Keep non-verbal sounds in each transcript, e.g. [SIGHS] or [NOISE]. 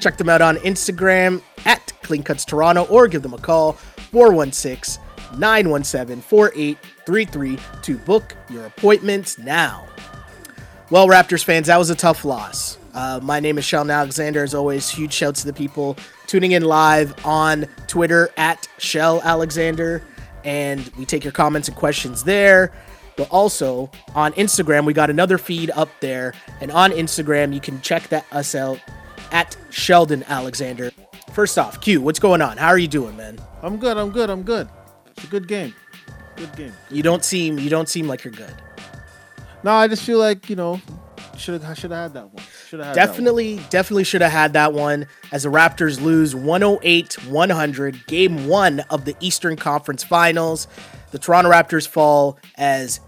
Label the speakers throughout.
Speaker 1: Check them out on Instagram at Clean Cuts Toronto or give them a call 416 917 4833 to book your appointments now. Well, Raptors fans, that was a tough loss. Uh, my name is Sheldon Alexander. As always, huge shouts to the people tuning in live on Twitter at Shell Alexander. And we take your comments and questions there. But also on Instagram, we got another feed up there. And on Instagram, you can check that us out at Sheldon Alexander. First off, Q, what's going on? How are you doing, man?
Speaker 2: I'm good. I'm good. I'm good. It's a good game. Good game.
Speaker 1: You don't seem you don't seem like you're good.
Speaker 2: No, I just feel like you know, should have should have had that one. Should have
Speaker 1: Definitely, definitely should have had that one as the Raptors lose 108-100, game one of the Eastern Conference Finals. The Toronto Raptors fall as,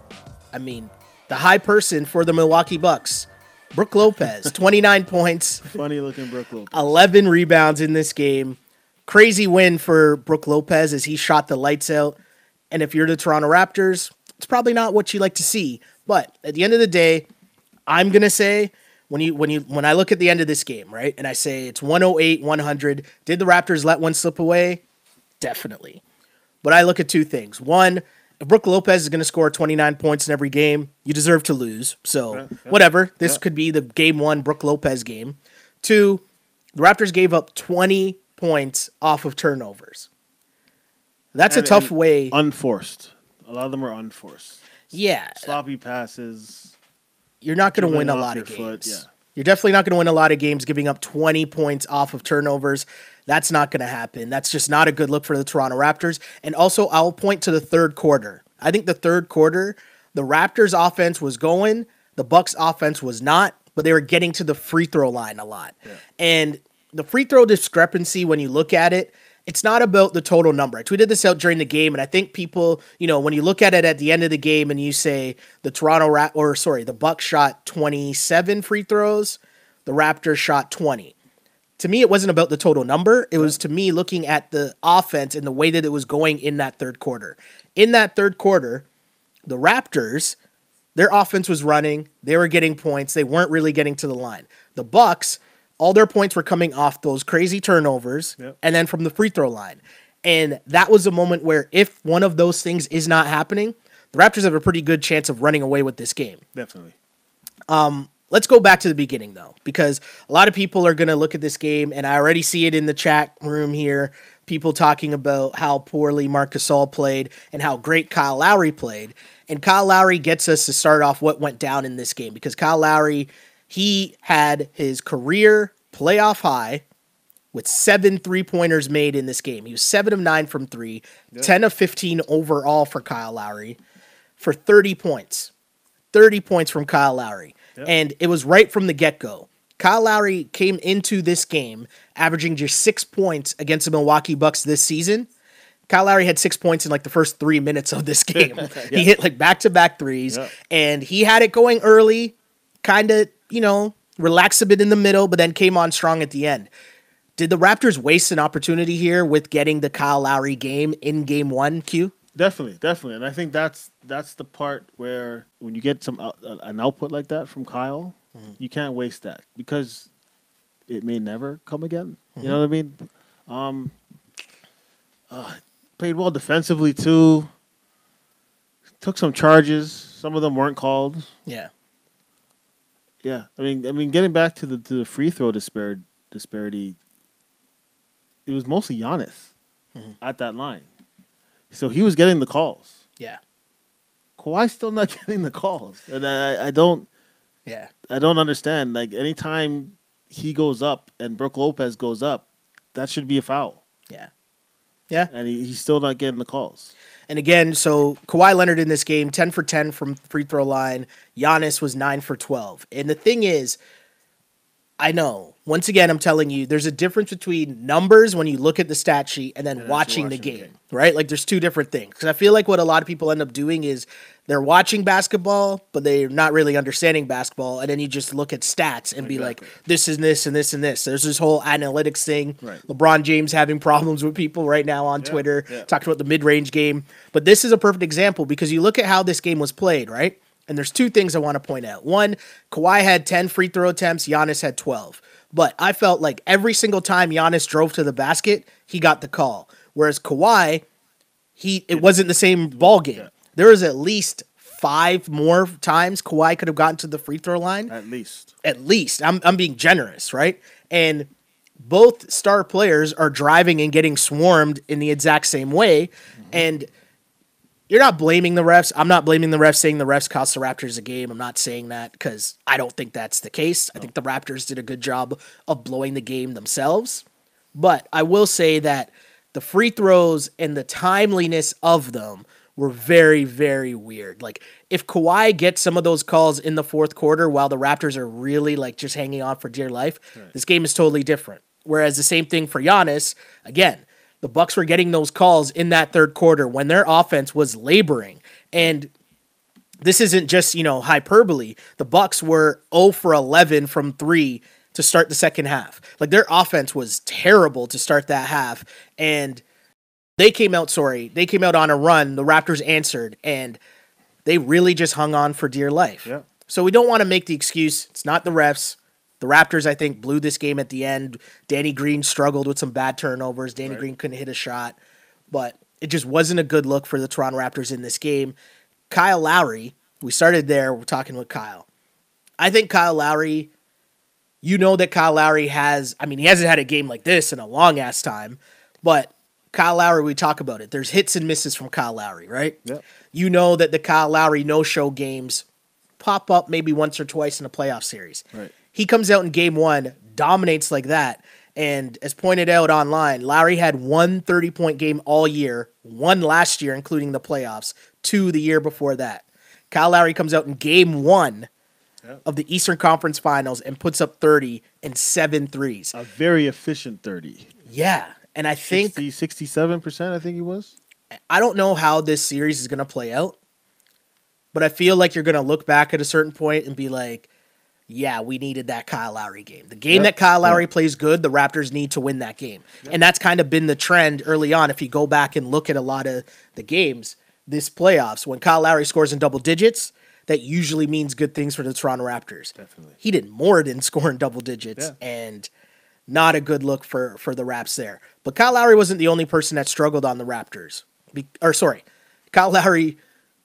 Speaker 1: I mean, the high person for the Milwaukee Bucks, Brook Lopez, [LAUGHS] 29 points,
Speaker 2: Funny looking Brook Lopez.
Speaker 1: 11 rebounds in this game. Crazy win for Brook Lopez as he shot the lights out. And if you're the Toronto Raptors, it's probably not what you like to see. But at the end of the day, I'm gonna say when you when you when I look at the end of this game, right, and I say it's 108, 100. Did the Raptors let one slip away? Definitely. But I look at two things. One, if Brook Lopez is going to score 29 points in every game, you deserve to lose. So whatever. This could be the game one Brook Lopez game. Two, the Raptors gave up 20 points off of turnovers. That's a tough way.
Speaker 2: Unforced. A lot of them are unforced.
Speaker 1: yeah,
Speaker 2: Sloppy passes.
Speaker 1: you're not going to win a lot of
Speaker 2: foot,
Speaker 1: games.
Speaker 2: yeah.
Speaker 1: You're definitely not going to win a lot of games giving up 20 points off of turnovers. That's not going to happen. That's just not a good look for the Toronto Raptors. And also, I'll point to the third quarter. I think the third quarter, the Raptors offense was going, the Bucks offense was not, but they were getting to the free throw line a lot. And the free throw discrepancy when you look at it, it's not about the total number. I tweeted this out during the game, and I think people, you know, when you look at it at the end of the game and you say the Toronto Rap or sorry, the Bucks shot 27 free throws, the Raptors shot 20. To me, it wasn't about the total number. It was to me looking at the offense and the way that it was going in that third quarter. In that third quarter, the Raptors, their offense was running, they were getting points, they weren't really getting to the line. The Bucks, all their points were coming off those crazy turnovers
Speaker 2: Yep.
Speaker 1: and then from the free throw line. And that was a moment where if one of those things is not happening, the Raptors have a pretty good chance of running away with this game.
Speaker 2: Definitely.
Speaker 1: Um, let's go back to the beginning though, because a lot of people are going to look at this game, and I already see it in the chat room here. People talking about how poorly Marc Gasol played and how great Kyle Lowry played. And Kyle Lowry gets us to start off what went down in this game because Kyle Lowry, he had his career playoff high with seven three pointers made in this game. He was seven of nine from three, 10 of 15 overall for Kyle Lowry for 30 points. 30 points from Kyle Lowry. And it was right from the get go. Kyle Lowry came into this game averaging just six points against the Milwaukee Bucks this season. Kyle Lowry had six points in like the first three minutes of this [LAUGHS] game. He hit like back to back threes,
Speaker 2: Yeah.
Speaker 1: and he had it going early, kind of, you know, relaxed a bit in the middle, but then came on strong at the end. Did the Raptors waste an opportunity here with getting the Kyle Lowry game in game one, Q?
Speaker 2: Definitely, definitely, and I think that's that's the part where when you get some uh, an output like that from Kyle, you can't waste that because it may never come again. You know what I mean? Um, uh, played well defensively too. Took some charges. Some of them weren't called.
Speaker 1: Yeah.
Speaker 2: Yeah, I mean, I mean, getting back to the to the free throw dispar- disparity, it was mostly Giannis mm-hmm. at that line, so he was getting the calls.
Speaker 1: Yeah.
Speaker 2: Kawhi's still not [LAUGHS] getting the calls, and I, I don't,
Speaker 1: Yeah.
Speaker 2: I don't understand. Like anytime he goes up and Brook Lopez goes up, that should be a foul,
Speaker 1: Yeah. Yeah.
Speaker 2: and he, he's still not getting the calls.
Speaker 1: And again, so Kawhi Leonard in this game, 10 for 10 from free throw line. Giannis was 9 for 12. And the thing is, I know. Once again, I'm telling you, there's a difference between numbers when you look at the stat sheet and then watching,
Speaker 2: actually
Speaker 1: the, game,
Speaker 2: game.
Speaker 1: right? Like, there's two different things. Because I feel like what a lot of people end up doing is they're watching basketball, but they're not really understanding basketball. And then you just look at stats and be like,
Speaker 2: Exactly.
Speaker 1: this is this and this and this. There's this whole analytics thing.
Speaker 2: Right.
Speaker 1: LeBron James having problems with people right now on
Speaker 2: Yeah,
Speaker 1: Twitter,
Speaker 2: yeah.
Speaker 1: talking about the mid range game. But this is a perfect example because you look at how this game was played, right? And there's two things I want to point out. One, Kawhi had 10 free throw attempts, Giannis had 12. But I felt like every single time Giannis drove to the basket, he got the call. Whereas Kawhi, he it wasn't the same ball game. There was at least five more times Kawhi could have gotten to the free throw line
Speaker 2: At least.
Speaker 1: at least. I'm I'm being generous, right? And both star players are driving and getting swarmed in the exact same way. And you're not blaming the refs. I'm not blaming the refs saying the refs cost the Raptors a game. I'm not saying that because I don't think that's the case. I think the Raptors did a good job of blowing the game themselves. But I will say that the free throws and the timeliness of them were very, very weird. Like if Kawhi gets some of those calls in the fourth quarter while the Raptors are really like just hanging on for dear life, this game is totally different. Whereas the same thing for Giannis, again, the Bucks were getting those calls in that third quarter when their offense was laboring. And this isn't just, you know, hyperbole. The Bucks were 0 for 11 from 3 to start the second half. Like their offense was terrible to start that half and they came out sorry. They came out on a run. The Raptors answered and they really just hung on for dear life.
Speaker 2: Yeah.
Speaker 1: So we don't want to make the excuse it's not the refs. The Raptors, I think, blew this game at the end. Danny Green struggled with some bad turnovers. Danny
Speaker 2: Right.
Speaker 1: Green couldn't hit a shot, but it just wasn't a good look for the Toronto Raptors in this game. Kyle Lowry, we started there. We're talking with Kyle. I think Kyle Lowry, you know that Kyle Lowry has, I mean, he hasn't had a game like this in a long ass time, but Kyle Lowry, we talk about it. There's hits and misses from Kyle Lowry, right?
Speaker 2: Yep.
Speaker 1: You know that the Kyle Lowry no show games pop up maybe once or twice in a playoff series.
Speaker 2: Right.
Speaker 1: He comes out in game one, dominates like that. And as pointed out online, Lowry had one 30 point game all year, one last year, including the playoffs, two the year before that. Kyle Lowry comes out in game one of the Eastern Conference Finals and puts up 30 and seven threes.
Speaker 2: A very efficient 30.
Speaker 1: Yeah. And I think
Speaker 2: 60, 67%, I think he was.
Speaker 1: I don't know how this series is going to play out, but I feel like you're going to look back at a certain point and be like, yeah, we needed that Kyle Lowry game. The game
Speaker 2: Yep.
Speaker 1: that Kyle Lowry
Speaker 2: Yep.
Speaker 1: plays good, the Raptors need to win that game. And that's kind of been the trend early on. If you go back and look at a lot of the games this playoffs, when Kyle Lowry scores in double digits, that usually means good things for the Toronto Raptors.
Speaker 2: Definitely.
Speaker 1: He did more than [LAUGHS] score in double digits
Speaker 2: Yeah.
Speaker 1: and not a good look for for the Raps there. But Kyle Lowry wasn't the only person that struggled on the Raptors. Be, or sorry, Kyle Lowry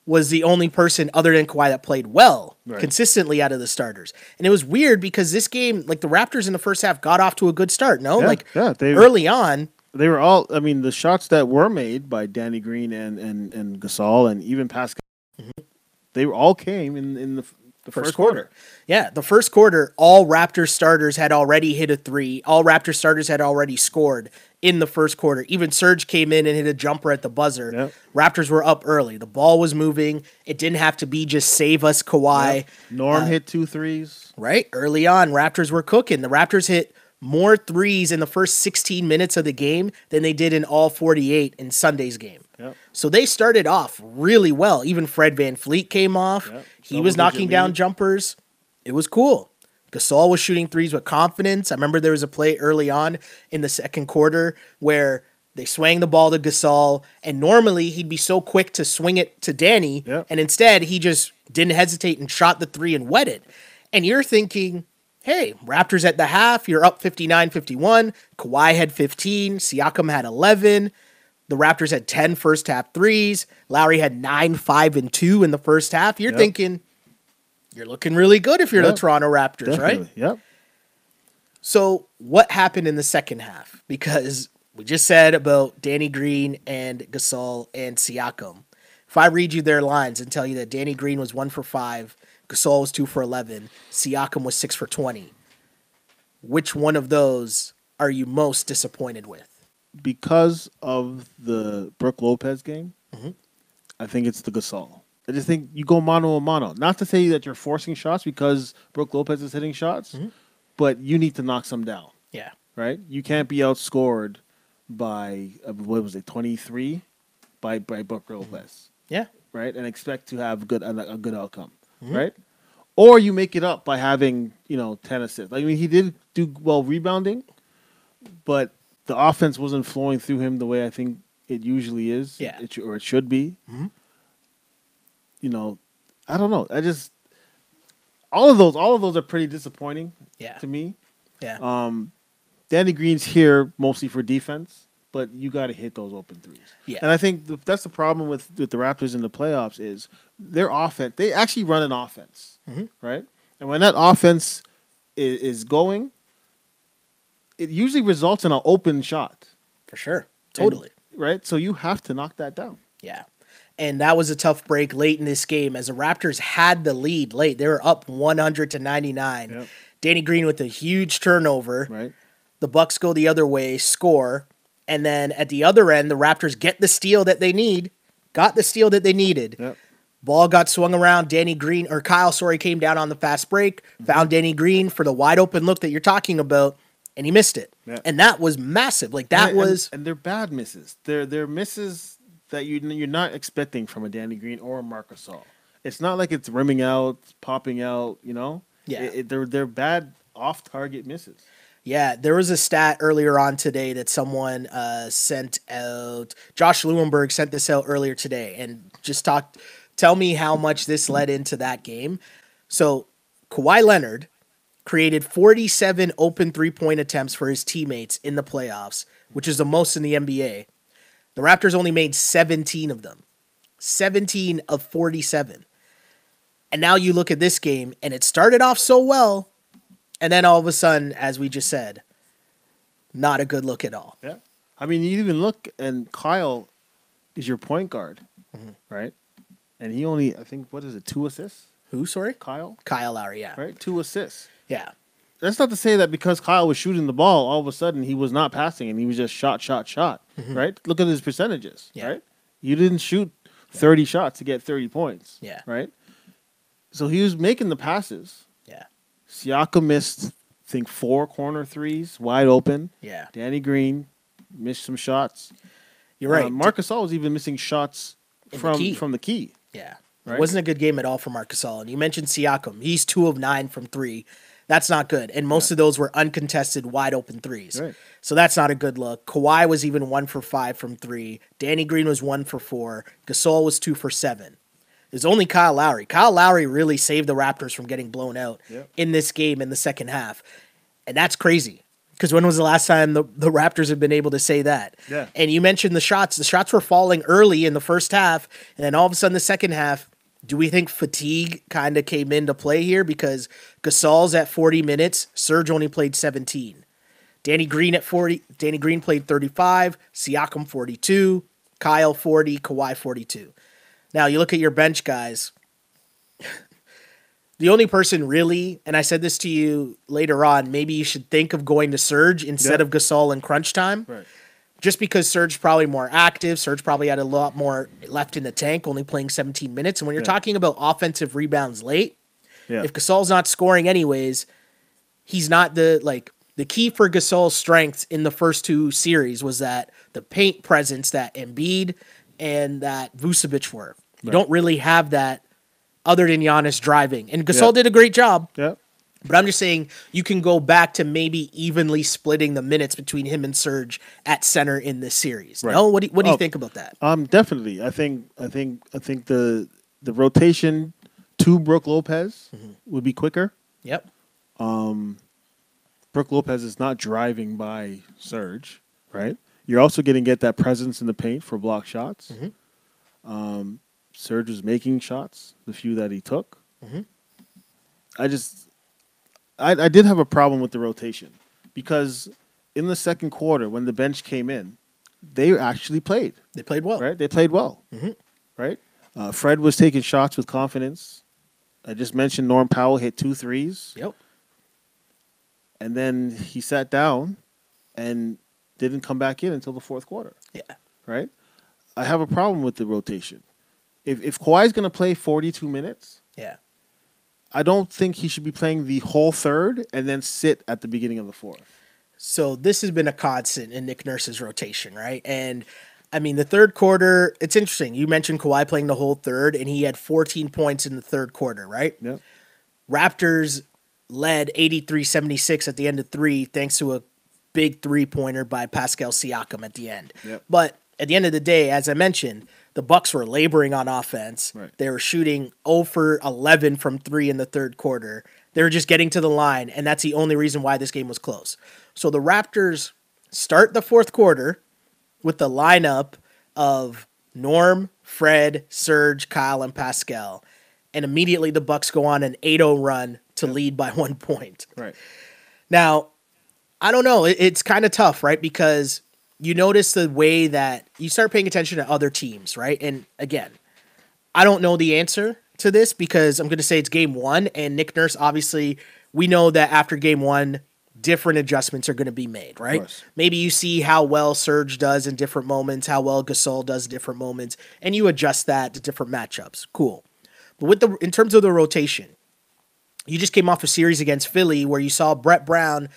Speaker 1: was the only person other than Kawhi that played well
Speaker 2: Right.
Speaker 1: consistently out of the starters. And it was weird because this game, like the Raptors in the first half, got off to a good start. No,
Speaker 2: Yeah,
Speaker 1: like
Speaker 2: yeah, they-
Speaker 1: early on,
Speaker 2: They were all, I mean, the shots that were made by Danny Green and, and, and Gasol and even Pascal, mm-hmm. they were all came in, in the, the
Speaker 1: first,
Speaker 2: first,
Speaker 1: quarter. Yeah, the first quarter, all Raptors starters had already hit a three. All Raptors starters had already scored in the first quarter. Even Serge came in and hit a jumper at the buzzer.
Speaker 2: Yep.
Speaker 1: Raptors were up early. The ball was moving. It didn't have to be just save us Kawhi.
Speaker 2: Norm
Speaker 1: Uh,
Speaker 2: hit two threes.
Speaker 1: Right? Early on, Raptors were cooking. The Raptors hit more threes in the first 16 minutes of the game than they did in all 48 in Sunday's game.
Speaker 2: Yep.
Speaker 1: So they started off really well. Even Fred VanVleet came off.
Speaker 2: Yep.
Speaker 1: He was knocking down
Speaker 2: lead.
Speaker 1: jumpers. It was cool. Gasol was shooting threes with confidence. I remember there was a play early on in the second quarter where they swang the ball to Gasol, and normally he'd be so quick to swing it to Danny,
Speaker 2: Yep.
Speaker 1: and instead he just didn't hesitate and shot the three and wet it. And you're thinking, hey, Raptors at the half, you're up 59 51. Kawhi had 15, Siakam had 11. The Raptors had 10 first half threes. Lowry had 9, 5, and 2 in the first half. You're
Speaker 2: Yep.
Speaker 1: thinking, you're looking really good if you're
Speaker 2: Yep.
Speaker 1: the Toronto Raptors, right?
Speaker 2: Yep.
Speaker 1: So, what happened in the second half? Because we just said about Danny Green and Gasol and Siakam. If I read you their lines and tell you that Danny Green was one for five, Gasol was two for 11, Siakam was six for 20, which one of those are you most disappointed with?
Speaker 2: Because of the Brook Lopez game,
Speaker 1: Mm-hmm.
Speaker 2: I think it's the Gasol. I just think you go mano a mano. Not to say that you're forcing shots because Brook Lopez is hitting shots,
Speaker 1: Mm-hmm.
Speaker 2: but you need to knock some down,
Speaker 1: Yeah.
Speaker 2: right? You can't be outscored by uh, what was it, twenty three, by by Booker Lopez,
Speaker 1: Yeah.
Speaker 2: right? And expect to have good a, a good outcome,
Speaker 1: Mhm.
Speaker 2: right? Or you make it up by having you know ten assists. I mean, he did do well rebounding, but the offense wasn't flowing through him the way I think it usually is,
Speaker 1: Yeah.
Speaker 2: it, or it should be.
Speaker 1: Mhm.
Speaker 2: You know, I don't know. I just all of those, all of those are pretty disappointing
Speaker 1: Yeah.
Speaker 2: to me.
Speaker 1: Yeah.
Speaker 2: Um, Danny Green's here mostly for defense, but you got to hit those open threes.
Speaker 1: Yeah.
Speaker 2: And I think the, that's the problem with, with the Raptors in the playoffs is their offense. They actually run an offense,
Speaker 1: Mhm.
Speaker 2: right? And when that offense is, is going, it usually results in an open shot,
Speaker 1: For sure.
Speaker 2: And-
Speaker 1: Totally.
Speaker 2: right? So you have to knock that down.
Speaker 1: Yeah. And that was a tough break late in this game as the Raptors had the lead late. They were up 100 to 99.
Speaker 2: Yep.
Speaker 1: Danny Green with a huge turnover.
Speaker 2: Right.
Speaker 1: The Bucks go the other way, score, and then at the other end, the Raptors get the steal that they need. Got the steal that they needed.
Speaker 2: Yep.
Speaker 1: Ball got swung around. Danny Green or Kyle, sorry, came down on the fast break, found Danny Green for the wide open look that you're talking about, and he missed it.
Speaker 2: Yeah.
Speaker 1: And that was massive. Like that
Speaker 2: And- and-
Speaker 1: was
Speaker 2: and, they're bad misses. They're they're misses that you you're not expecting from a Danny Green or a Marcus Gasol. It's not like it's rimming out, popping out. You know.
Speaker 1: Yeah.
Speaker 2: It- it- they're they're bad off target misses.
Speaker 1: Yeah, there was a stat earlier on today that someone uh, sent out. Josh Lewenberg sent this out earlier today and just talked. Tell me how much this led into that game. So Kawhi Leonard created 47 open three point attempts for his teammates in the playoffs, which is the most in the NBA. The Raptors only made 17 of them, 17 of 47. And now you look at this game, and it started off so well, and then all of a sudden, as we just said, not a good look at all.
Speaker 2: Yeah. I mean, you even look and Kyle is your point guard,
Speaker 1: Mm-hmm.
Speaker 2: right? And he only I think what is it two assists?
Speaker 1: Who, sorry?
Speaker 2: Kyle,
Speaker 1: Kyle Lowry, yeah.
Speaker 2: right? Two assists.
Speaker 1: Yeah.
Speaker 2: That's not to say that because Kyle was shooting the ball, all of a sudden he was not passing and he was just shot, shot, shot. Right? Look at his percentages.
Speaker 1: Mm-hmm. Yeah.
Speaker 2: Right? You didn't shoot thirty shots to get thirty points.
Speaker 1: Yeah.
Speaker 2: Right? So he was making the passes.
Speaker 1: Yeah.
Speaker 2: Siakam missed, I think, four corner threes wide open.
Speaker 1: Yeah.
Speaker 2: Danny Green missed some shots.
Speaker 1: You're right.
Speaker 2: Uh, Marcus Gasol was even missing shots
Speaker 1: In
Speaker 2: from
Speaker 1: key.
Speaker 2: from the key.
Speaker 1: Yeah.
Speaker 2: Right?
Speaker 1: It wasn't a good game at all for Marc Gasol. And you mentioned Siakam. He's two of nine from three. That's not good. And most of those were uncontested, wide open threes.
Speaker 2: Right.
Speaker 1: So that's not a good look. Kawhi was even one for five from three. Danny Green was one for four. Gasol was two for seven. There's only Kyle Lowry. Kyle Lowry really saved the Raptors from getting blown out
Speaker 2: Yep.
Speaker 1: in this game in the second half. And that's crazy. Because when was the last time the, the Raptors have been able to say that?
Speaker 2: Yeah.
Speaker 1: And you mentioned the shots. The shots were falling early in the first half, and then all of a sudden the second half. Do we think fatigue kind of came into play here? Because Gasol's at 40 minutes, Serge only played 17. Danny Green at 40, Danny Green played 35, Siakam 42, Kyle 40, Kawhi 42. Now you look at your bench guys. [LAUGHS] The only person really, and I said this to you later on, maybe you should think of going to Serge instead
Speaker 2: Yeah.
Speaker 1: of Gasol in crunch time
Speaker 2: Right.
Speaker 1: Just because Serge's probably more active. Serge probably had a lot more left in the tank, only playing 17 minutes. And when you're
Speaker 2: Yeah.
Speaker 1: talking about offensive rebounds late,
Speaker 2: Yeah.
Speaker 1: if Gasol's not scoring anyways, he's not the like the key for Gasol's strengths in the first two series was that the paint presence that Embiid and that Vucevic were. You
Speaker 2: Right.
Speaker 1: don't really have that other than Giannis driving. And Gasol
Speaker 2: Yeah.
Speaker 1: did a great job.
Speaker 2: yeah.
Speaker 1: But I'm just saying you can go back to maybe evenly splitting the minutes between him and Serge at center in this series.
Speaker 2: Right.
Speaker 1: No, what do you, what do you
Speaker 2: Oh.
Speaker 1: think about that?
Speaker 2: Um, definitely. I think I think I think the the rotation to Brook Lopez
Speaker 1: Mm-hmm.
Speaker 2: would be quicker.
Speaker 1: Yep.
Speaker 2: Um, Brook Lopez is not driving by Serge, right? You're also going to get that presence in the paint for block shots.
Speaker 1: Mm-hmm.
Speaker 2: Um, Serge was making shots, the few that he took.
Speaker 1: Mm-hmm.
Speaker 2: I just, I, I did have a problem with the rotation because in the second quarter, when the bench came in, they actually played.
Speaker 1: They played well.
Speaker 2: right? They played well,
Speaker 1: Mhm.
Speaker 2: right? Uh, Fred was taking shots with confidence. I just mentioned Norm Powell hit two threes,
Speaker 1: Yep.
Speaker 2: and then he sat down and didn't come back in until the fourth quarter,
Speaker 1: Yeah.
Speaker 2: right? I have a problem with the rotation. If if Kawhi's going to play 42 minutes,
Speaker 1: Yeah.
Speaker 2: I don't think he should be playing the whole third and then sit at the beginning of the fourth.
Speaker 1: So this has been a constant in Nick Nurse's rotation, right? And I mean, the third quarter, it's interesting. You mentioned Kawhi playing the whole third, and he had 14 points in the third quarter, right?
Speaker 2: Yep.
Speaker 1: Raptors led 83 76 at the end of three, thanks to a big three pointer by Pascal Siakam at the end.
Speaker 2: Yep.
Speaker 1: But at the end of the day, as I mentioned, the Bucks were laboring on offense.
Speaker 2: Right.
Speaker 1: They were shooting 0 for 11 from three in the third quarter. They were just getting to the line, and that's the only reason why this game was close. So the Raptors start the fourth quarter with the lineup of Norm, Fred, Serge, Kyle, and Pascal. And immediately the Bucks go on an 8-0 run to lead by one point.
Speaker 2: Right.
Speaker 1: Now, I don't know. It's kind of tough, right? Because you notice the way that you start paying attention to other teams, right? And again, I don't know the answer to this because I'm going to say it's game one, and Nick Nurse, obviously, we know that after game one, different adjustments are going to be made, right? Maybe you see how well Serge does in different moments, how well Gasol does in different moments, and you adjust that to different matchups. Cool. But with the in terms of the rotation, you just came off a series against Philly where you saw Brett Brown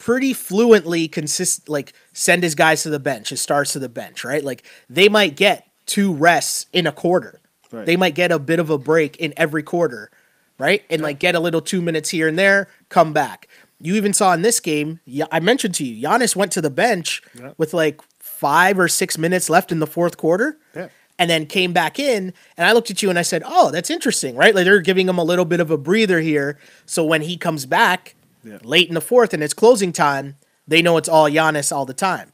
Speaker 1: pretty fluently consist like send his guys to the bench, his stars to the bench, right? Like they might get two rests in a quarter.
Speaker 2: Right.
Speaker 1: They might get a bit of a break in every quarter, right? And like get a little two minutes here and there, come back. You even saw in this game, yeah, I mentioned to you, Giannis went to the bench
Speaker 2: Yeah.
Speaker 1: with like five or six minutes left in the fourth quarter
Speaker 2: Yeah.
Speaker 1: and then came back in and I looked at you and I said, "Oh, that's interesting, right? Like they're giving him a little bit of a breather here, so when he comes back
Speaker 2: Yeah.
Speaker 1: late in the fourth and it's closing time, they know it's all Giannis all the time."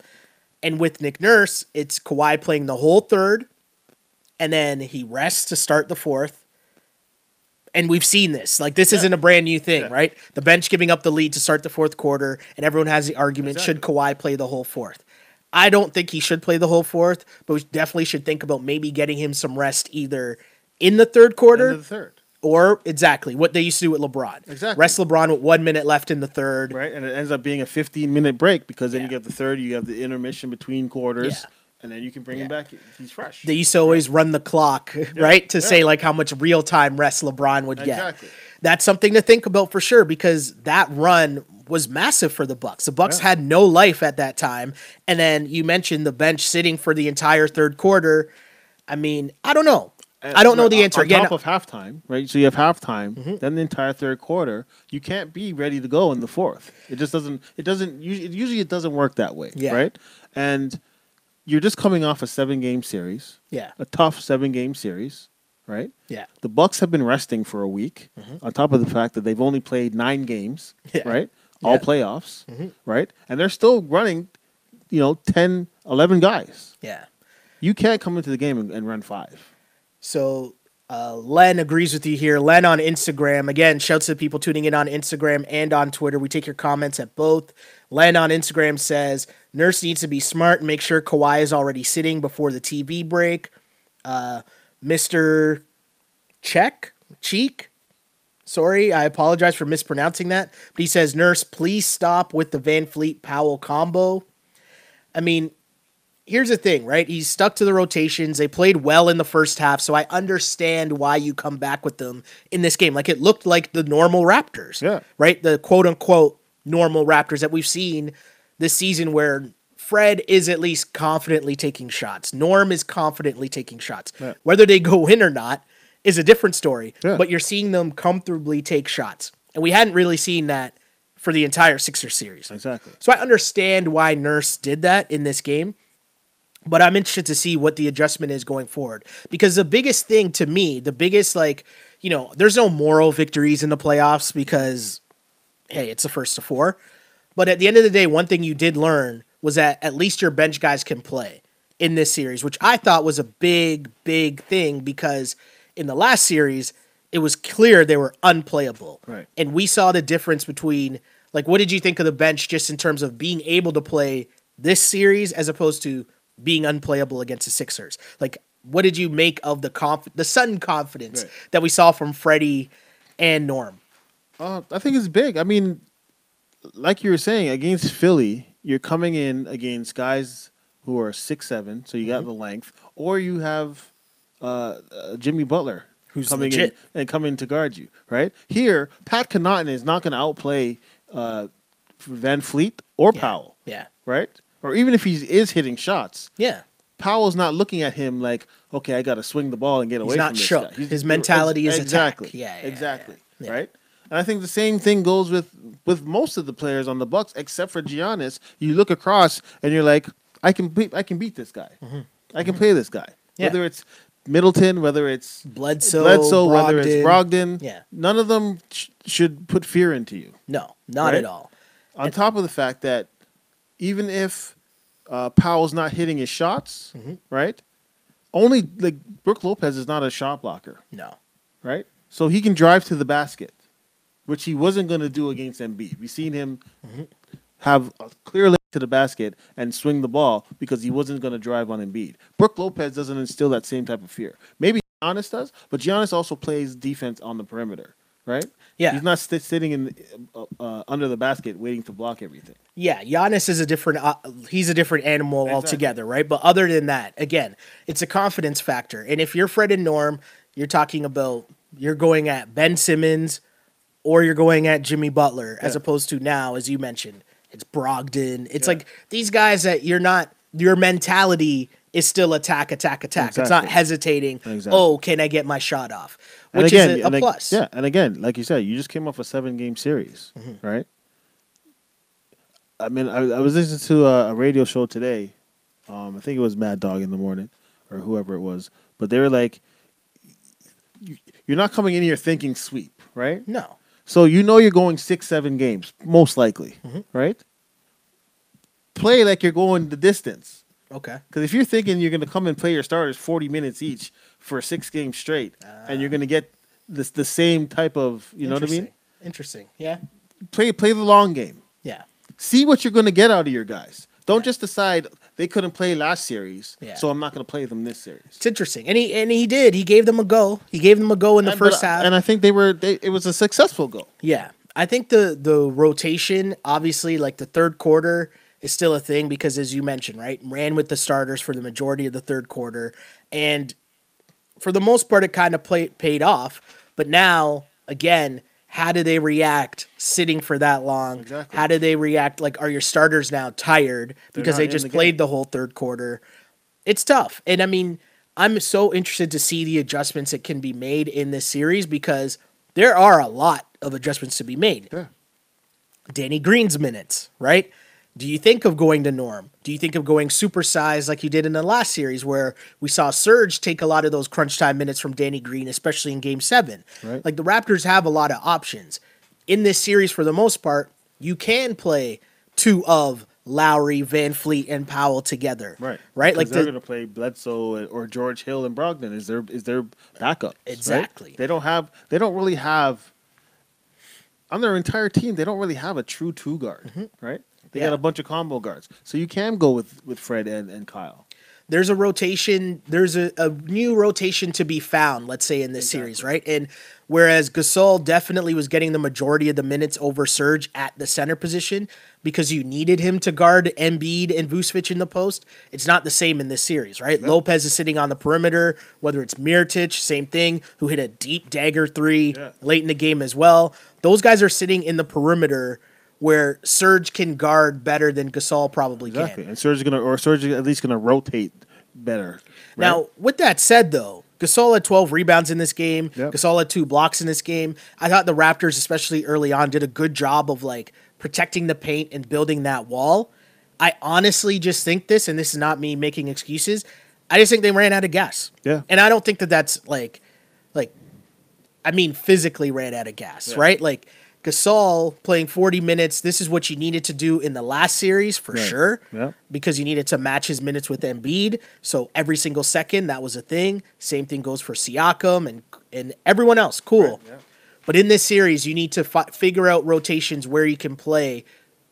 Speaker 1: And with Nick Nurse, it's Kawhi playing the whole third, and then he rests to start the fourth. And we've seen this. Like this isn't a brand new thing,
Speaker 2: Yeah.
Speaker 1: right? The bench giving up the lead to start the fourth quarter, and everyone has the argument: should
Speaker 2: Exactly.
Speaker 1: Kawhi play the whole fourth? I don't think he should play the whole fourth, but we definitely should think about maybe getting him some rest either in the third quarter
Speaker 2: the third.
Speaker 1: Or exactly what they used to do with LeBron.
Speaker 2: Exactly.
Speaker 1: Rest LeBron with one minute left in the third.
Speaker 2: Right. And it ends up being a 15 minute break because then
Speaker 1: Yeah.
Speaker 2: you get the third, you have the intermission between quarters,
Speaker 1: Yeah.
Speaker 2: and then you can bring him back. He's fresh.
Speaker 1: They used to always run the clock, [LAUGHS] right, to say like how much real time rest LeBron would get.
Speaker 2: Exactly.
Speaker 1: That's something to think about for sure because that run was massive for the Bucks. The Bucks
Speaker 2: Yeah.
Speaker 1: had no life at that time, and then you mentioned the bench sitting for the entire third quarter. I mean, I don't know. I don't know the answer.
Speaker 2: On top of halftime, right? So you have halftime,
Speaker 1: Mm-hmm.
Speaker 2: then the entire third quarter. You can't be ready to go in the fourth. It just doesn't. It doesn't. Usually, usually it doesn't work that way,
Speaker 1: Yeah.
Speaker 2: right? And you're just coming off a seven game series,
Speaker 1: yeah,
Speaker 2: a tough seven game series, right?
Speaker 1: yeah,
Speaker 2: The Bucks have been resting for a week, on top of the fact that they've only played nine games,
Speaker 1: Mm-hmm. Yeah.
Speaker 2: right? All
Speaker 1: Yeah. Mm-hmm.
Speaker 2: playoffs, right? And they're still running, you know, 10, 11 guys.
Speaker 1: yeah.
Speaker 2: You can't come into the game and, and run five.
Speaker 1: So uh, Len agrees with you here. Len on Instagram. Again, shouts to the people tuning in on Instagram and on Twitter. We take your comments at both. Len on Instagram says Nurse needs to be smart and make sure Kawhi is already sitting before the TV break. Uh, Mr. Check Cheek. Sorry, I apologize for mispronouncing that. But he says, Nurse, please stop with the VanVleet Powell combo. I mean, here's the thing, right? He's stuck to the rotations. They played well in the first half, so I understand why you come back with them in this game. Like it looked like the normal Raptors,
Speaker 2: Yeah.
Speaker 1: right? The quote unquote normal Raptors that we've seen this season where Fred is at least confidently taking shots. Norm is confidently taking shots.
Speaker 2: Yeah.
Speaker 1: Whether they go in or not is a different story,
Speaker 2: Yeah.
Speaker 1: but you're seeing them comfortably take shots. And we hadn't really seen that for the entire Sixer series.
Speaker 2: Exactly.
Speaker 1: So I understand why Nurse did that in this game, but I'm interested to see what the adjustment is going forward. Because the biggest thing to me, the biggest like, you know, there's no moral victories in the playoffs because hey, it's the first to four. But at the end of the day, one thing you did learn was that at least your bench guys can play in this series, which I thought was a big, big thing because in the last series, it was clear they were unplayable.
Speaker 2: Right.
Speaker 1: And we saw the difference between like what did you think of the bench just in terms of being able to play this series as opposed to being unplayable against the Sixers? Like what did you make of the conf- the sudden confidence
Speaker 2: Right.
Speaker 1: that we saw from Freddie and Norm?
Speaker 2: Uh, I think it's big. I mean, like you were saying, against Philly, you're coming in against guys who are six seven, so you got
Speaker 1: Mm-hmm.
Speaker 2: the length, or you have uh, uh, Jimmy Butler,
Speaker 1: Who's
Speaker 2: coming
Speaker 1: legit.
Speaker 2: in and coming to guard you, right? Here, Pat Connaughton is not going to outplay uh, VanVleet or
Speaker 1: Yeah.
Speaker 2: Powell,
Speaker 1: Yeah.
Speaker 2: right? Or even if he is hitting shots,
Speaker 1: Yeah.
Speaker 2: Powell's not looking at him like, okay, I got to swing the ball and get
Speaker 1: He's
Speaker 2: away
Speaker 1: not
Speaker 2: from this
Speaker 1: shook.
Speaker 2: guy.
Speaker 1: His mentality is attack.
Speaker 2: exactly,
Speaker 1: Yeah, yeah,
Speaker 2: exactly,
Speaker 1: yeah.
Speaker 2: right. And I think the same thing goes with with most of the players on the Bucks, except for Giannis. You look across and you're like, I can beat, I can beat this guy. I can play this guy.
Speaker 1: Mm-hmm. Yeah.
Speaker 2: Whether it's Middleton, whether it's
Speaker 1: Bledsoe,
Speaker 2: Bledsoe, whether it's
Speaker 1: Brogdon. Yeah.
Speaker 2: none of them sh- should put fear into you.
Speaker 1: No, not
Speaker 2: Right?
Speaker 1: at all.
Speaker 2: On top of the fact that even if uh, Powell's not hitting his shots,
Speaker 1: Mm-hmm.
Speaker 2: right? Only like Brook Lopez is not a shot blocker,
Speaker 1: No.
Speaker 2: right? So he can drive to the basket, which he wasn't going to do against Embiid. We've seen him
Speaker 1: Mm-hmm.
Speaker 2: have a clear link to the basket and swing the ball because he wasn't going to drive on Embiid. Brook Lopez doesn't instill that same type of fear. Maybe Giannis does, but Giannis also plays defense on the perimeter, right?
Speaker 1: Yeah.
Speaker 2: he's not st- sitting in uh, uh, under the basket waiting to block everything.
Speaker 1: Yeah, Giannis is a different. Uh, he's a different animal
Speaker 2: Exactly.
Speaker 1: altogether, right? But other than that, again, it's a confidence factor. And if you're Fred and Norm, you're talking about you're going at Ben Simmons, or you're going at Jimmy Butler, as opposed to now, as you mentioned, it's Brogdon. It's
Speaker 2: Yeah.
Speaker 1: like these guys that you're not. Your mentality is still attack, attack, attack. It's not hesitating.
Speaker 2: Exactly.
Speaker 1: Oh, can I get my shot off? Which
Speaker 2: again,
Speaker 1: is a, a
Speaker 2: and ag-
Speaker 1: plus.
Speaker 2: Yeah, and again, like you said, you just came off a seven game series,
Speaker 1: Mm-hmm.
Speaker 2: right? I mean, I, I was listening to a, a radio show today. Um, I think it was Mad Dog in the morning, or whoever it was, but they were like, you- "You're not coming in here thinking sweep, right?
Speaker 1: No.
Speaker 2: So you know you're going six, seven games, most likely,
Speaker 1: Mm-hmm.
Speaker 2: right? Play like you're going the distance."
Speaker 1: Okay.
Speaker 2: Because if you're thinking you're going to come and play your starters 40 minutes each for six games straight, and you're ah. going to get this the same type of, you know what I mean?
Speaker 1: Interesting. Yeah.
Speaker 2: Play play the long game.
Speaker 1: Yeah.
Speaker 2: See what you're going to get out of your guys. Don't just decide they couldn't play last series,
Speaker 1: Yeah.
Speaker 2: so I'm not going to play them this series.
Speaker 1: It's interesting, and he and he did. He gave them a go. He gave them a go in the
Speaker 2: And-
Speaker 1: first
Speaker 2: but- uh,
Speaker 1: half.
Speaker 2: and I think they were. They, it was a successful goal.
Speaker 1: yeah, I think the the rotation, obviously, like the third quarter, is still a thing because, as you mentioned, right, ran with the starters for the majority of the third quarter, and for the most part, it kind of played paid off. But now, again, how do they react sitting for that long?
Speaker 2: Exactly.
Speaker 1: How do they react? Like, are your starters now tired because they just
Speaker 2: the
Speaker 1: played
Speaker 2: game.
Speaker 1: the whole third quarter? It's tough. And I mean, I'm so interested to see the adjustments that can be made in this series because there are a lot of adjustments to be made.
Speaker 2: Yeah.
Speaker 1: Danny Green's minutes, right? Do you think of going to Norm? Do you think of going supersized like you did in the last series where we saw Serge take a lot of those crunch time minutes from Danny Green, especially in game seven?
Speaker 2: Right.
Speaker 1: Like the Raptors have a lot of options. In this series, for the most part, you can play two of Lowry, VanVleet, and Powell together.
Speaker 2: Right.
Speaker 1: Right? Like
Speaker 2: they're
Speaker 1: the,
Speaker 2: going to play Bledsoe or George Hill and Brogdon is their is their backup.
Speaker 1: Exactly.
Speaker 2: They don't have. They don't really have. On their entire team, they don't really have a true two guard, mm-hmm. right? They
Speaker 1: Yeah.
Speaker 2: got a bunch of combo guards, so you can go with with Fred and, and Kyle.
Speaker 1: there's a rotation there's a, a new rotation to be found let's say in this series right and whereas gasol definitely was getting the majority of the minutes over Serge at the center position because you needed him to guard Embiid and Vucevic in the post it's not the same in this series right lopez is sitting on the perimeter whether it's Mirotic, same thing who hit a deep dagger three
Speaker 2: Yeah.
Speaker 1: late in the game as well those guys are sitting in the perimeter where Serge can guard better than Gasol probably
Speaker 2: Exactly,
Speaker 1: can.
Speaker 2: and Serge is gonna or Serge is at least gonna rotate better. right?
Speaker 1: Now, with that said, though, Gasol had 12 rebounds in this game.
Speaker 2: Yep.
Speaker 1: Gasol had two blocks in this game. I thought the Raptors, especially early on, did a good job of like protecting the paint and building that wall. I honestly just think this, and this is not me making excuses. I just think they ran out of gas.
Speaker 2: Yeah.
Speaker 1: and I don't think that that's like, like, I mean, physically ran out of gas,
Speaker 2: Yeah.
Speaker 1: right? Like Gasol playing 40 minutes. This is what you needed to do in the last series for
Speaker 2: Right.
Speaker 1: sure
Speaker 2: Yeah.
Speaker 1: because you needed to match his minutes with Embiid. So every single second, that was a thing. Same thing goes for Siakam and and everyone else. Cool.
Speaker 2: yeah.
Speaker 1: But in this series, you need to fi- figure out rotations where you can play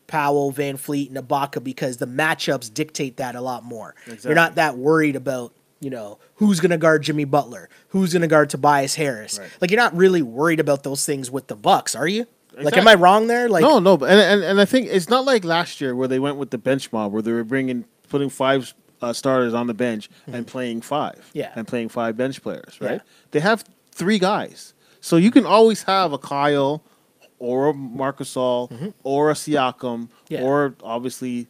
Speaker 1: Powell, VanVleet, and Ibaka because the matchups dictate that a lot more. You're not that worried about you know who's going to guard Jimmy Butler, who's going to guard Tobias Harris.
Speaker 2: Right.
Speaker 1: Like you're not really worried about those things with the Bucks, are you? Like, am I wrong there? Like,
Speaker 2: no, no, but and, and and I think it's not like last year where they went with the bench mob where they were bringing putting five uh, starters on the bench and playing five,
Speaker 1: Yeah.
Speaker 2: and playing five bench players,
Speaker 1: Yeah.
Speaker 2: right? They have three guys. So you can always have a Kyle or a Marcus All or a Siakam
Speaker 1: Mm-hmm. Yeah.
Speaker 2: or obviously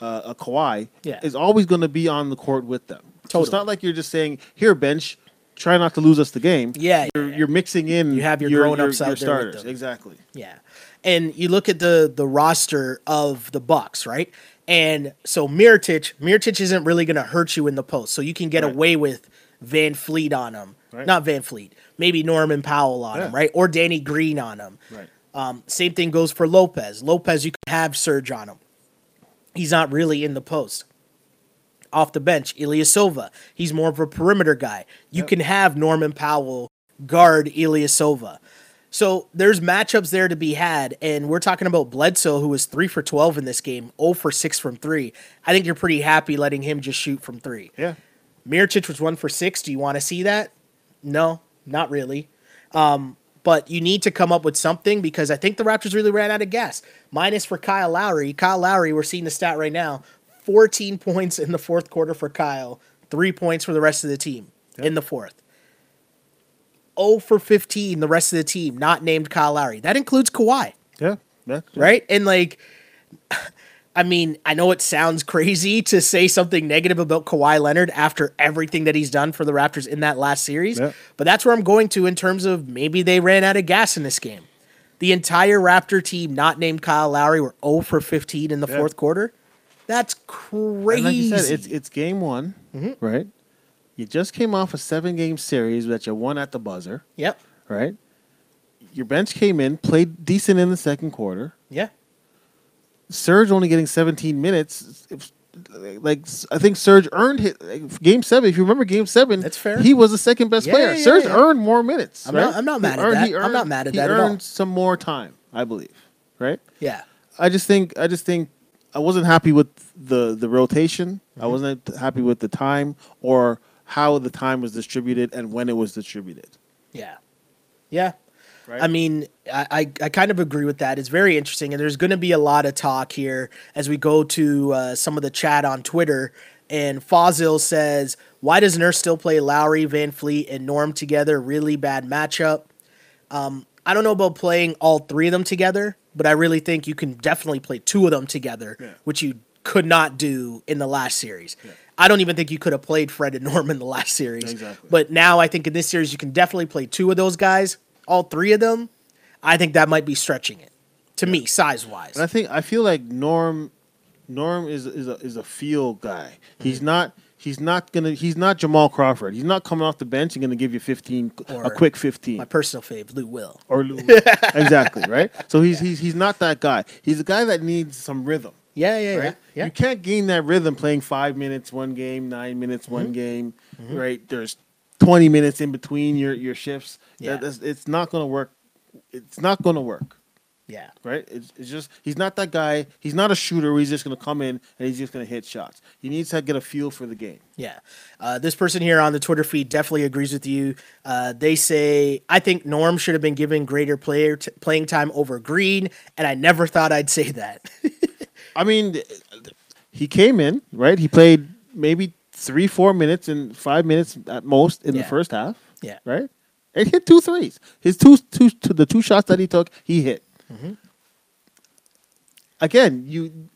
Speaker 2: uh, a Kawhi
Speaker 1: Yeah.
Speaker 2: is always going to be on the court with them. So it's not like you're just saying, "Here, bench, try not to lose us the game."
Speaker 1: Yeah,
Speaker 2: you're,
Speaker 1: yeah.
Speaker 2: you're mixing in.
Speaker 1: You have your
Speaker 2: your,
Speaker 1: grown-ups
Speaker 2: your,
Speaker 1: out
Speaker 2: your
Speaker 1: there with
Speaker 2: starters
Speaker 1: them.
Speaker 2: exactly.
Speaker 1: Yeah. And you look at the the roster of the Bucks, right? And so Mirotic, Mirotic isn't really going to hurt you in the post. So you can get
Speaker 2: Right.
Speaker 1: away with VanVleet on him.
Speaker 2: Right.
Speaker 1: Not VanVleet. Maybe Norman Powell on him, right? Or Danny Green on him.
Speaker 2: Right.
Speaker 1: Um, same thing goes for Lopez. Lopez, you can have Serge on him. He's not really in the post. Off the bench, Ilyasova. He's more of a perimeter guy. You
Speaker 2: Yep.
Speaker 1: can have Norman Powell guard Ilyasova. So there's matchups there to be had, and we're talking about Bledsoe, who was three for twelve in this game, 0 for six from three. I think you're pretty happy letting him just shoot from three.
Speaker 2: Yeah.
Speaker 1: Mirotic was one for six. Do you want to see that? No, not really. Um, but you need to come up with something because I think the Raptors really ran out of gas. Minus for Kyle Lowry. Kyle Lowry, we're seeing the stat right now 14 [LAUGHS] points in the fourth quarter for Kyle, three points for the rest of the team in the fourth. 0 for 15, the rest of the team, not named Kyle Lowry. That includes Kawhi
Speaker 2: Yeah. Yeah.
Speaker 1: right? And like, [SIGHS] I mean, I know it sounds crazy to say something negative about Kawhi Leonard after everything that he's done for the Raptors in that last series,
Speaker 2: Yeah.
Speaker 1: but that's where I'm going to in terms of maybe they ran out of gas in this game. The entire Raptor team, not named Kyle Lowry, were 0 for 15 in the
Speaker 2: Yeah.
Speaker 1: fourth quarter. That's crazy.
Speaker 2: And like you said, it's it's game one,
Speaker 1: Mm-hmm.
Speaker 2: right? You just came off a seven game series that you won at the buzzer,
Speaker 1: yep.
Speaker 2: right? Your bench came in, played decent in the second quarter.
Speaker 1: Yeah.
Speaker 2: Serge only getting 17 minutes. If- Like I think Serge earned hit game seven. If you remember game seven,
Speaker 1: That's fair.
Speaker 2: He was the second best
Speaker 1: Yeah,
Speaker 2: player.
Speaker 1: yeah,
Speaker 2: Serge
Speaker 1: yeah.
Speaker 2: earned more minutes.
Speaker 1: I'm
Speaker 2: right?
Speaker 1: not- I'm not mad at
Speaker 2: earned-
Speaker 1: that.
Speaker 2: he
Speaker 1: I'm not mad at that at all.
Speaker 2: He earned some more time, I believe. Right.
Speaker 1: Yeah.
Speaker 2: I just think I just think I wasn't happy with the the rotation. I
Speaker 1: Mm-hmm.
Speaker 2: wasn't happy with the time or how the time was distributed and when it was distributed.
Speaker 1: Yeah. Yeah.
Speaker 2: Right?
Speaker 1: I mean, I, I, I kind of agree with that. It's very interesting, and there's going to be a lot of talk here as we go to uh, some of the chat on Twitter. And Fazil says, "Why does Nurse still play Lowry, VanVleet, and Norm together? Really bad matchup." Um, I don't know about playing all three of them together, but I really think you can definitely play two of them together,
Speaker 2: Yeah.
Speaker 1: which you could not do in the last series. I don't even think you could have played Fred and Norman the last series.
Speaker 2: Exactly.
Speaker 1: But now I think in this series you can definitely play two of those guys, all three of them. I think that might be stretching it to me, size wise.
Speaker 2: And I think I feel like Norm Norm is is a is a feel guy. He's
Speaker 1: Mm-hmm.
Speaker 2: not he's not gonna he's not Jamal Crawford. He's not coming off the bench and gonna give you fifteen
Speaker 1: Or
Speaker 2: a quick fifteen.
Speaker 1: My personal fave, Lou Will.
Speaker 2: or Lou. [LAUGHS] exactly, right? So he's he's he's not that guy. He's a guy that needs some rhythm.
Speaker 1: Yeah, yeah,
Speaker 2: right?
Speaker 1: yeah. yeah.
Speaker 2: You can't gain that rhythm playing five minutes one game, nine minutes one
Speaker 1: Mm-hmm.
Speaker 2: game, right? There's twenty minutes in between your your shifts.
Speaker 1: Yeah.
Speaker 2: That- it's not going to work. It's not going to work,
Speaker 1: yeah.
Speaker 2: right? It's, it's just he's not that guy. He's not a shooter. Where he's just going to come in and he's just going to hit shots. He needs to get a feel for the game.
Speaker 1: Yeah. Uh, this person here on the Twitter feed definitely agrees with you. Uh, they say, I think Norm should have been given greater player t- playing time over Green, and I never thought I'd say that. [LAUGHS]
Speaker 2: I mean, he came in right. He played maybe three, four minutes and five minutes at most in
Speaker 1: Yeah.
Speaker 2: the first half.
Speaker 1: yeah.
Speaker 2: right? And hit two threes. His two, two, two the two shots that he took, he hit.
Speaker 1: Mm-hmm.
Speaker 2: Again, you,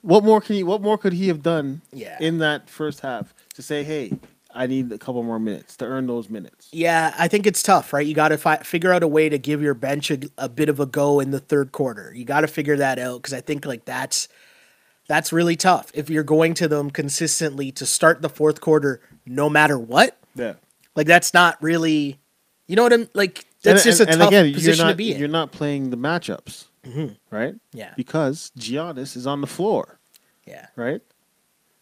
Speaker 2: what more can he? What more could he have done?
Speaker 1: Yeah.
Speaker 2: in that first half to say, hey, I need a couple more minutes to earn those minutes.
Speaker 1: Yeah, I think it's tough, right? You got to fi- figure out a way to give your bench a, a bit of a go in the third quarter. You got to figure that out because I think like that's that's really tough if you're going to them consistently to start the fourth quarter no matter what.
Speaker 2: Yeah,
Speaker 1: Like that's not really, you know what I'm like. That's just a tough position
Speaker 2: you're not,
Speaker 1: to be in.
Speaker 2: You're not playing the matchups, right?
Speaker 1: Yeah.
Speaker 2: because Giannis is on the floor.
Speaker 1: yeah,
Speaker 2: right?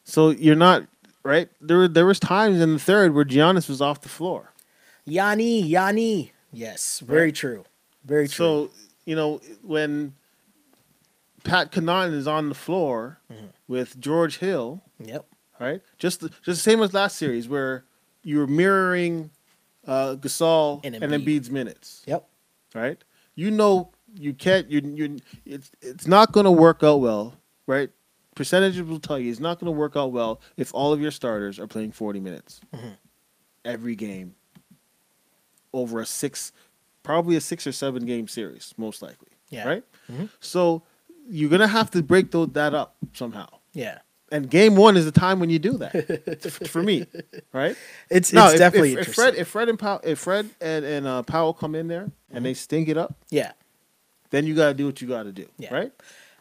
Speaker 2: So you're not right. There were there was times in the third where Giannis was off the floor.
Speaker 1: Yanni, Yanni. Yes, very
Speaker 2: Right.
Speaker 1: true. Very true.
Speaker 2: So you know when Pat Connaughton is on the floor
Speaker 1: Mm-hmm.
Speaker 2: with George Hill,
Speaker 1: yep.
Speaker 2: right? Just the, just the same as last series where you were mirroring uh, Gasol
Speaker 1: And
Speaker 2: and,
Speaker 1: Embiid.
Speaker 2: Embiid's minutes,
Speaker 1: Yep.
Speaker 2: right? You know you can't you you it's it's not going to work out well, right? Percentages will tell you it's not going to work out well if all of your starters are playing 40 minutes
Speaker 1: Mm-hmm.
Speaker 2: every game. over a six, probably a six or seven game series, most likely.
Speaker 1: Yeah.
Speaker 2: Right.
Speaker 1: Mhm.
Speaker 2: So you're gonna have to break tho- that up somehow.
Speaker 1: Yeah.
Speaker 2: And game one is the time when you do that. for me, [LAUGHS] right?
Speaker 1: It's
Speaker 2: No,
Speaker 1: it's
Speaker 2: if-
Speaker 1: definitely
Speaker 2: if, if
Speaker 1: interesting.
Speaker 2: Fred, if Fred and Powell, if Fred and, and uh, Powell come in there and they stink it up,
Speaker 1: yeah.
Speaker 2: then you gotta do what you gotta do,
Speaker 1: Yeah.
Speaker 2: right?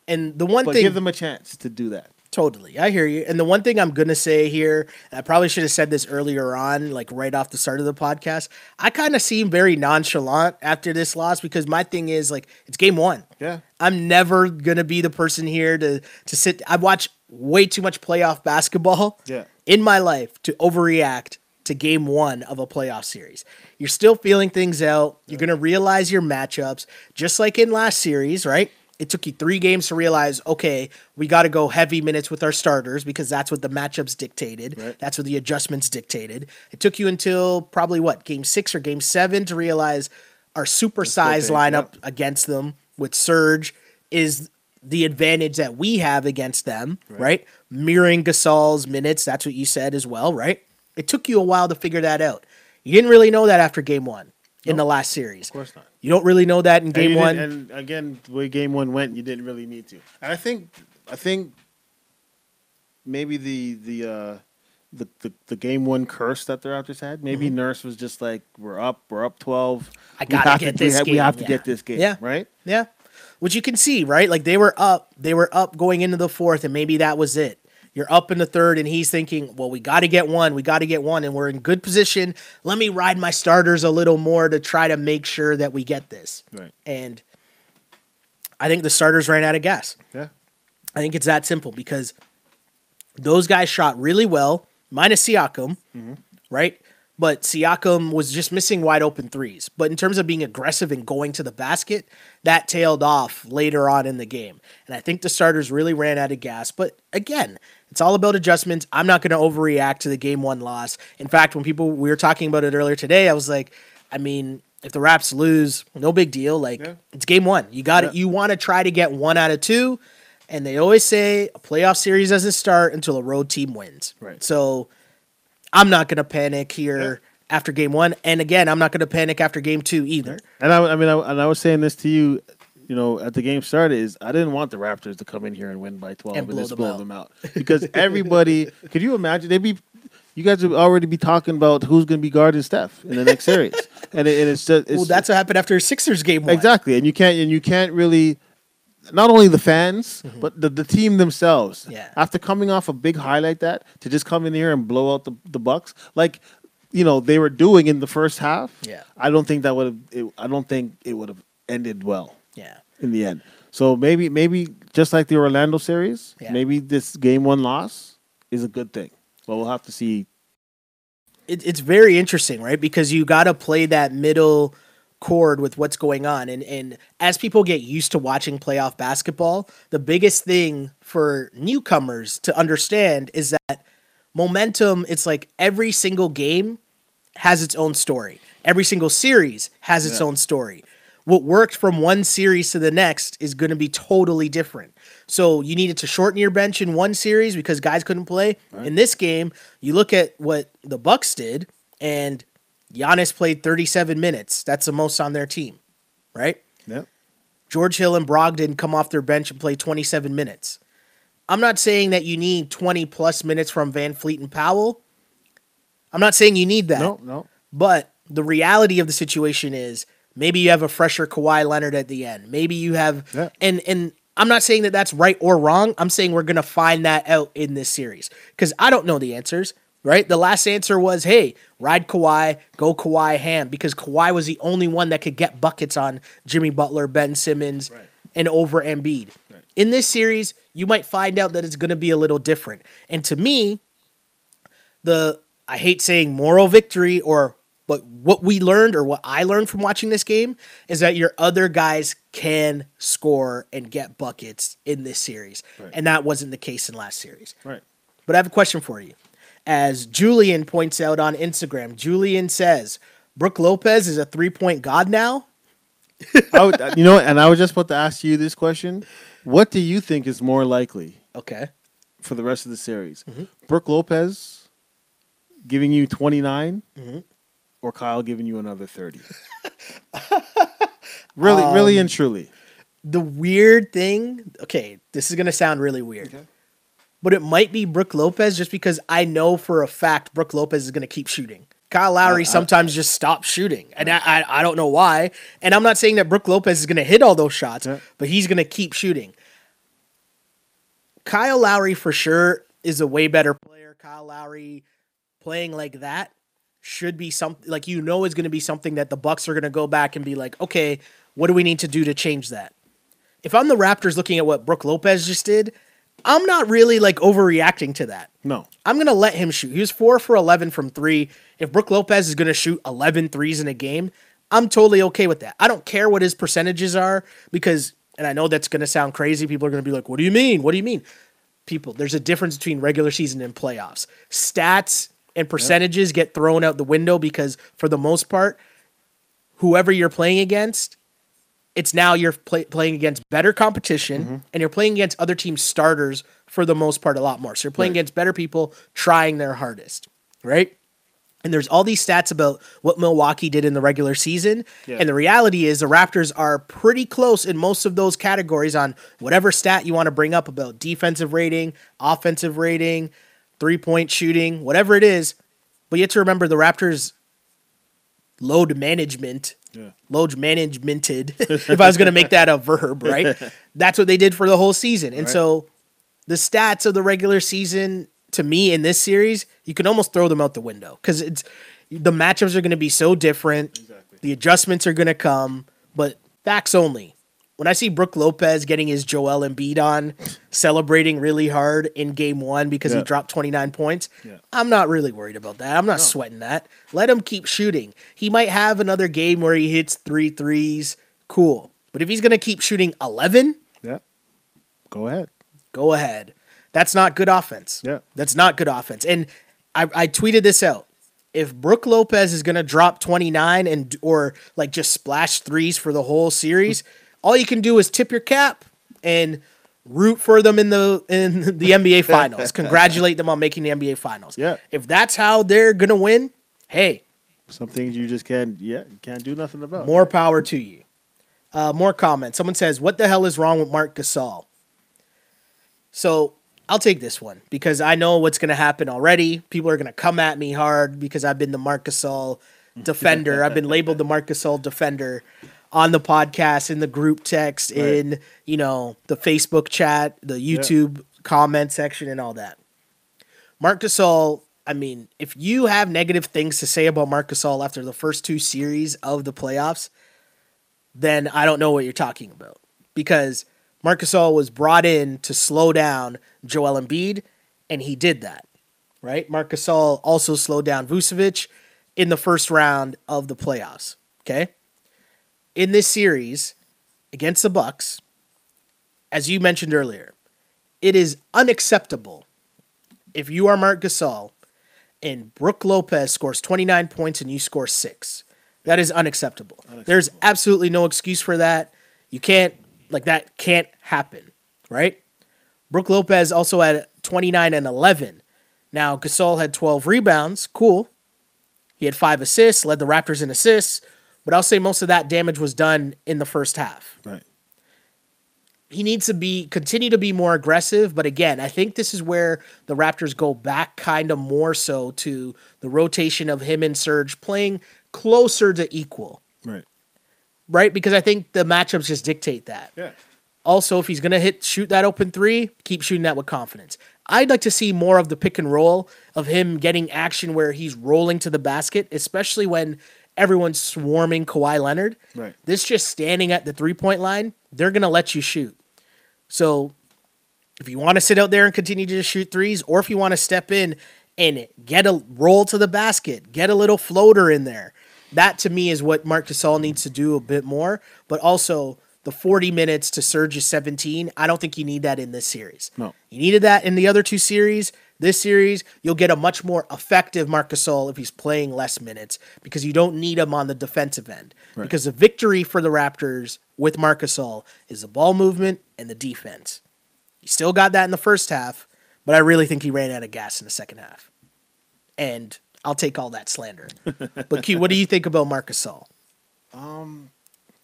Speaker 1: And the one
Speaker 2: But
Speaker 1: thing
Speaker 2: give them a chance to do that.
Speaker 1: Totally. I hear you. And the one thing I'm going to say here, and I probably should have said this earlier on, like right off the start of the podcast, I kind of seem very nonchalant after this loss because my thing is like, it's game one.
Speaker 2: Yeah.
Speaker 1: I'm never going to be the person here to, to sit. I watch way too much playoff basketball
Speaker 2: Yeah.
Speaker 1: in my life to overreact to game one of a playoff series. You're still feeling things out. You're going to realize your matchups, just like in last series, right? It took you three games to realize, okay, we got to go heavy minutes with our starters because that's what the matchups dictated.
Speaker 2: Right.
Speaker 1: That's what the adjustments dictated. It took you until probably what, game six or game seven to realize our supersized lineup against them with Serge is the advantage that we have against them, right? Mirroring Gasol's minutes, that's what you said as well, right? It took you a while to figure that out. You didn't really know that after game one in the last series.
Speaker 2: Of course not.
Speaker 1: You don't really know that in game
Speaker 2: you
Speaker 1: one.
Speaker 2: and again, the way game one went, you didn't really need to. And I think, I think maybe the the uh, the, the the game one curse that the Raptors had. Maybe Nurse was just like, "We're up, we're up twelve.
Speaker 1: Mm-hmm. I
Speaker 2: We
Speaker 1: gotta
Speaker 2: have
Speaker 1: get
Speaker 2: to, we
Speaker 1: this
Speaker 2: ha- We have to
Speaker 1: Yeah.
Speaker 2: get this game,
Speaker 1: Yeah.
Speaker 2: right?
Speaker 1: Yeah. Which you can see, right? Like they were up, they were up going into the fourth, and maybe that was it. You're up in the third, and he's thinking, well, we got to get one. We got to get one, and we're in good position. Let me ride my starters a little more to try to make sure that we get this.
Speaker 2: Right.
Speaker 1: And I think the starters ran out of gas.
Speaker 2: Yeah.
Speaker 1: I think it's that simple because those guys shot really well, minus Siakam, mm-hmm. right? But Siakam was just missing wide open threes. But in terms of being aggressive and going to the basket, that tailed off later on in the game. And I think the starters really ran out of gas. But again, it's all about adjustments. I'm not going to overreact to the game one loss. In fact, when people we were talking about it earlier today, I was like, I mean, if the Raps lose, no big deal. Like
Speaker 2: Yeah.
Speaker 1: it's game one. You got
Speaker 2: Yeah.
Speaker 1: it. You want to try to get one out of two. And they always say a playoff series doesn't start until a road team wins.
Speaker 2: Right.
Speaker 1: So I'm not going to panic here after game one. And again, I'm not going to panic after game two either.
Speaker 2: And I, I mean, I, and I was saying this to you, you know, at the game started is I didn't want the Raptors to come in here and win by twelve
Speaker 1: And
Speaker 2: and,
Speaker 1: blow
Speaker 2: just
Speaker 1: them
Speaker 2: blow
Speaker 1: out.
Speaker 2: them out [LAUGHS] because everybody. could you imagine? They'd be, you guys would already be talking about who's going to be guarding Steph in the next series, and, it, and it's just it's,
Speaker 1: well, that's what happened after Sixers game one.
Speaker 2: exactly, and you can't and you can't really. Not only the fans, but the, the team themselves.
Speaker 1: Mm-hmm. Yeah.
Speaker 2: After coming off a big high like that, to just come in here and blow out the, the Bucks, like you know they were doing in the first half.
Speaker 1: Yeah.
Speaker 2: I don't think that would have. I don't think it would have ended well
Speaker 1: Yeah.
Speaker 2: in the end. So maybe maybe just like the Orlando series,
Speaker 1: Yeah.
Speaker 2: maybe this game one loss is a good thing. But we'll have to see.
Speaker 1: it, it's very interesting, right? Because you got to play that middle chord with what's going on, and and as people get used to watching playoff basketball, the biggest thing for newcomers to understand is that momentum. It's like every single game has its own story. Every single series has its
Speaker 2: Yeah.
Speaker 1: own story. What worked from one series to the next is going to be totally different. So you needed to shorten your bench in one series because guys couldn't play. In this game, you look at what the Bucks did, and Giannis played 37 minutes. That's the most on their team, right?
Speaker 2: Yep.
Speaker 1: George Hill and Brogdon come off their bench and play 27 minutes. I'm not saying that you need 20 plus minutes from VanVleet and Powell. I'm not saying you need that.
Speaker 2: No, no.
Speaker 1: But the reality of the situation is maybe you have a fresher Kawhi Leonard at the end. Maybe you have,
Speaker 2: Yeah.
Speaker 1: and and I'm not saying that that's right or wrong. I'm saying we're gonna find that out in this series because I don't know the answers. Right, the last answer was, "Hey, ride Kawhi, go Kawhi ham," because Kawhi was the only one that could get buckets on Jimmy Butler, Ben Simmons,
Speaker 2: Right.
Speaker 1: and over Embiid. In this series, you might find out that it's going to be a little different. And to me, the I hate saying moral victory or but what we learned or what I learned from watching this game is that your other guys can score and get buckets in this series.
Speaker 2: Right.
Speaker 1: And that wasn't the case in last series.
Speaker 2: Right.
Speaker 1: But I have a question for you. As Julian points out on Instagram, Julian says, Brook Lopez is a three point god now. [LAUGHS]
Speaker 2: Would, you know, and I was just about to ask you this question. What do you think is more likely
Speaker 1: Okay.
Speaker 2: for the rest of the series?
Speaker 1: Mm-hmm.
Speaker 2: Brook Lopez giving you 29
Speaker 1: Mhm.
Speaker 2: or Kyle giving you another 30. [LAUGHS] really, really and truly.
Speaker 1: The weird thing, okay, this is gonna sound really weird. But it might be Brook Lopez just because I know for a fact Brook Lopez is gonna keep shooting. Kyle Lowry sometimes just stops shooting, and I, I I don't know why. And I'm not saying that Brook Lopez is gonna hit all those shots,
Speaker 2: Yeah.
Speaker 1: but he's gonna keep shooting. Kyle Lowry for sure is a way better player. Kyle Lowry playing like that should be something like you know is going to be something that the Bucks are going to go back and be like, okay, what do we need to do to change that? If I'm the Raptors looking at what Brook Lopez just did, I'm not really like overreacting to that.
Speaker 2: No.
Speaker 1: I'm going to let him shoot. He was 4 for 11 from 3. If Brook Lopez is going to shoot 11 threes in a game, I'm totally okay with that. I don't care what his percentages are because and I know that's going to sound crazy. People are going to be like, "What do you mean? What do you mean?" People, there's a difference between regular season and playoffs. Stats and percentages get thrown out the window because for the most part, whoever you're playing against, it's now you're play, playing against better competition mm-hmm. and you're playing against other teams' starters for the most part a lot more. So you're playing
Speaker 2: Right.
Speaker 1: against better people trying their hardest, right? And there's all these stats about what Milwaukee did in the regular season.
Speaker 2: Yeah.
Speaker 1: And the reality is the Raptors are pretty close in most of those categories on whatever stat you want to bring up about defensive rating, offensive rating, three point shooting, whatever it is. But you have to remember the Raptors load management
Speaker 2: Yeah.
Speaker 1: load managemented [LAUGHS] if i was going to make that a verb right that's what they did for the whole season and
Speaker 2: Right.
Speaker 1: so the stats of the regular season to me in this series you can almost throw them out the window because it's the matchups are going to be so different
Speaker 2: Exactly.
Speaker 1: the adjustments are going to come but facts only when i see brook lopez getting his joel Embiid on celebrating really hard in game one because he dropped 29 points
Speaker 2: Yeah.
Speaker 1: i'm not really worried about that i'm not sweating that let him keep shooting he might have another game where he hits three threes cool but if he's going to keep shooting 11
Speaker 2: Yeah. Go ahead.
Speaker 1: go ahead. That's not good offense.
Speaker 2: Yeah.
Speaker 1: That's not good offense. And I, I tweeted this out. If Brook Lopez is gonna drop 29 and or like just splash threes for the whole series, all you can do is tip your cap and root for them in the in the NBA [LAUGHS] finals. Congratulate them on making the NBA finals.
Speaker 2: Yeah.
Speaker 1: If that's how they're gonna win, hey,
Speaker 2: Some things you just can't, yeah, can't do nothing about.
Speaker 1: more power to you. Uh, more comments. Someone says, "What the hell is wrong with Marc Gasol?" So I'll take this one because I know what's going to happen already. People are going to come at me hard because I've been the Marc Gasol [LAUGHS] defender. I've been labeled the Marc Gasol defender on the podcast, in the group text,
Speaker 2: Right.
Speaker 1: in you know the Facebook chat, the YouTube comment section, and all that. Marc Gasol. I mean, if you have negative things to say about Marc Gasol after the first two series of the playoffs, then I don't know what you're talking about. Because Marc Gasol was brought in to slow down Joel Embiid, and he did that. Right? Marc Gasol also slowed down Vucevic in the first round of the playoffs. Okay? In this series against the Bucks, as you mentioned earlier, it is unacceptable if you are Marc Gasol and Brook Lopez scores 29 points and you score six. That is unacceptable. There's absolutely no excuse for that. You can't, like, that can't happen, right? Brook Lopez also had 29 and 11. Now, Gasol had 12 rebounds. Cool. He had five assists, led the Raptors in assists, but I'll say most of that damage was done in the first half
Speaker 2: Right.
Speaker 1: he needs to be continue to be more aggressive. But again, I think this is where the Raptors go back kind of more so to the rotation of him and Serge playing closer to equal,
Speaker 2: Right.
Speaker 1: right? Because I think the matchups just dictate that.
Speaker 2: Yeah.
Speaker 1: Also, if he's gonna hit shoot that open three, keep shooting that with confidence. I'd like to see more of the pick and roll of him getting action where he's rolling to the basket, especially when everyone's swarming Kawhi Leonard.
Speaker 2: Right.
Speaker 1: This just standing at the three point line, they're gonna let you shoot. So if you want to sit out there and continue to shoot threes, or if you want to step in and get a roll to the basket, get a little floater in there, that to me is what Marc Gasol needs to do a bit more. But also the 40 minutes to Serge's 17, I don't think you need that in this series.
Speaker 2: No.
Speaker 1: You needed that in the other two series. This series, you'll get a much more effective Marc Gasol if he's playing less minutes because you don't need him on the defensive end.
Speaker 2: Right.
Speaker 1: Because the victory for the Raptors with Marc Gasol is the ball movement and the defense. He still got that in the first half, but I really think he ran out of gas in the second half. And I'll take all that slander. [LAUGHS] but Q, what do you think about Marc Gasol?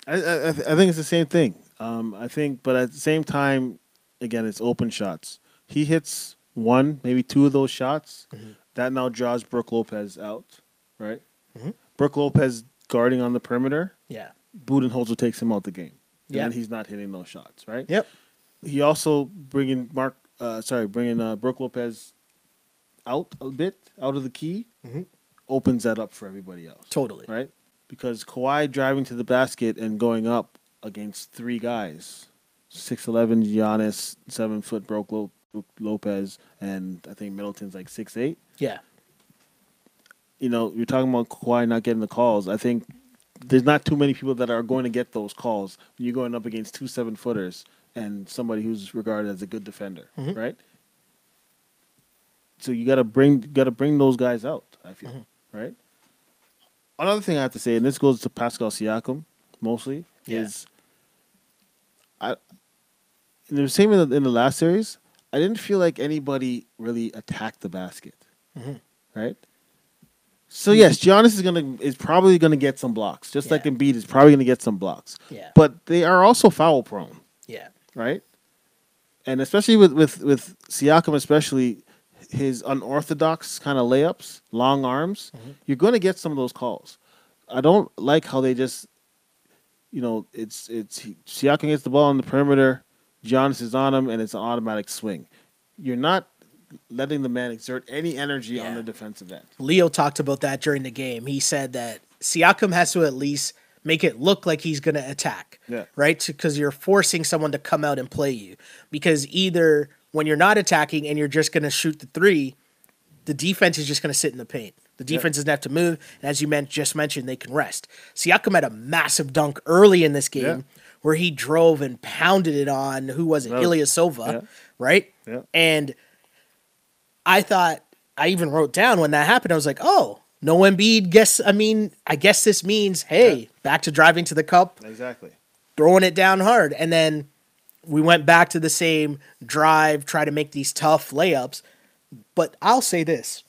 Speaker 2: I, I, I th- I think it's the same thing. Um, I think, but at the same time, again, it's open shots. He hits one, maybe two of those shots. That now draws Brook Lopez out, right? Brook Lopez guarding on the perimeter.
Speaker 1: Yeah.
Speaker 2: Budenholzer takes him out the game.
Speaker 1: Yeah.
Speaker 2: And he's not hitting those shots, right?
Speaker 1: Yep.
Speaker 2: He also bringing Mark, uh, sorry, bringing uh, Brook Lopez out a bit, out of the key, opens that up for everybody else
Speaker 1: Totally.
Speaker 2: right? Because Kawhi driving to the basket and going up against three guys, six eleven Giannis, seven foot Broke Lo- Lopez, and I think Middleton's like six eight.
Speaker 1: Yeah.
Speaker 2: You know, you're talking about Kawhi not getting the calls. I think there's not too many people that are going to get those calls when you're going up against two seven footers and somebody who's regarded as a good defender, mm-hmm. right? So you got to bring got to bring those guys out. I feel mm-hmm. right. Another thing I have to say, and this goes to Pascal Siakam mostly,
Speaker 1: Yeah.
Speaker 2: is I. In the same in the, in the last series, I didn't feel like anybody really attacked the basket, mm-hmm. right? So yes, Giannis is gonna is probably gonna get some blocks, just like
Speaker 1: Yeah.
Speaker 2: Embiid is probably gonna get some blocks.
Speaker 1: Yeah.
Speaker 2: But they are also foul prone
Speaker 1: Yeah.
Speaker 2: right? And especially with with with Siakam, especially his unorthodox kind of layups, long arms, mm-hmm. you're going to get some of those calls. I don't like how they just, you know, it's it's he, Siakam gets the ball on the perimeter, Giannis is on him, and it's an automatic swing. You're not letting the man exert any energy on the defensive end.
Speaker 1: Leo talked about that during the game. He said that Siakam has to at least make it look like he's going to attack.
Speaker 2: Yeah.
Speaker 1: Right? Because you're forcing someone to come out and play you. Because either when you're not attacking and you're just going to shoot the three, the defense is just going to sit in the paint. The defense doesn't have to move. And as you meant, just mentioned, they can rest. Siakam had a massive dunk early in this game
Speaker 2: Yeah.
Speaker 1: Where he drove and pounded it on, who was it?
Speaker 2: That was-
Speaker 1: Ilyasova,
Speaker 2: yeah.
Speaker 1: right?
Speaker 2: Yeah.
Speaker 1: And I thought I even wrote down when that happened. I was like, oh, no Embiid. Guess I mean, I guess this means hey,
Speaker 2: Yeah.
Speaker 1: back to driving to the cup,
Speaker 2: Exactly.
Speaker 1: throwing it down hard, and then we went back to the same drive, try to make these tough layups. But I'll say this: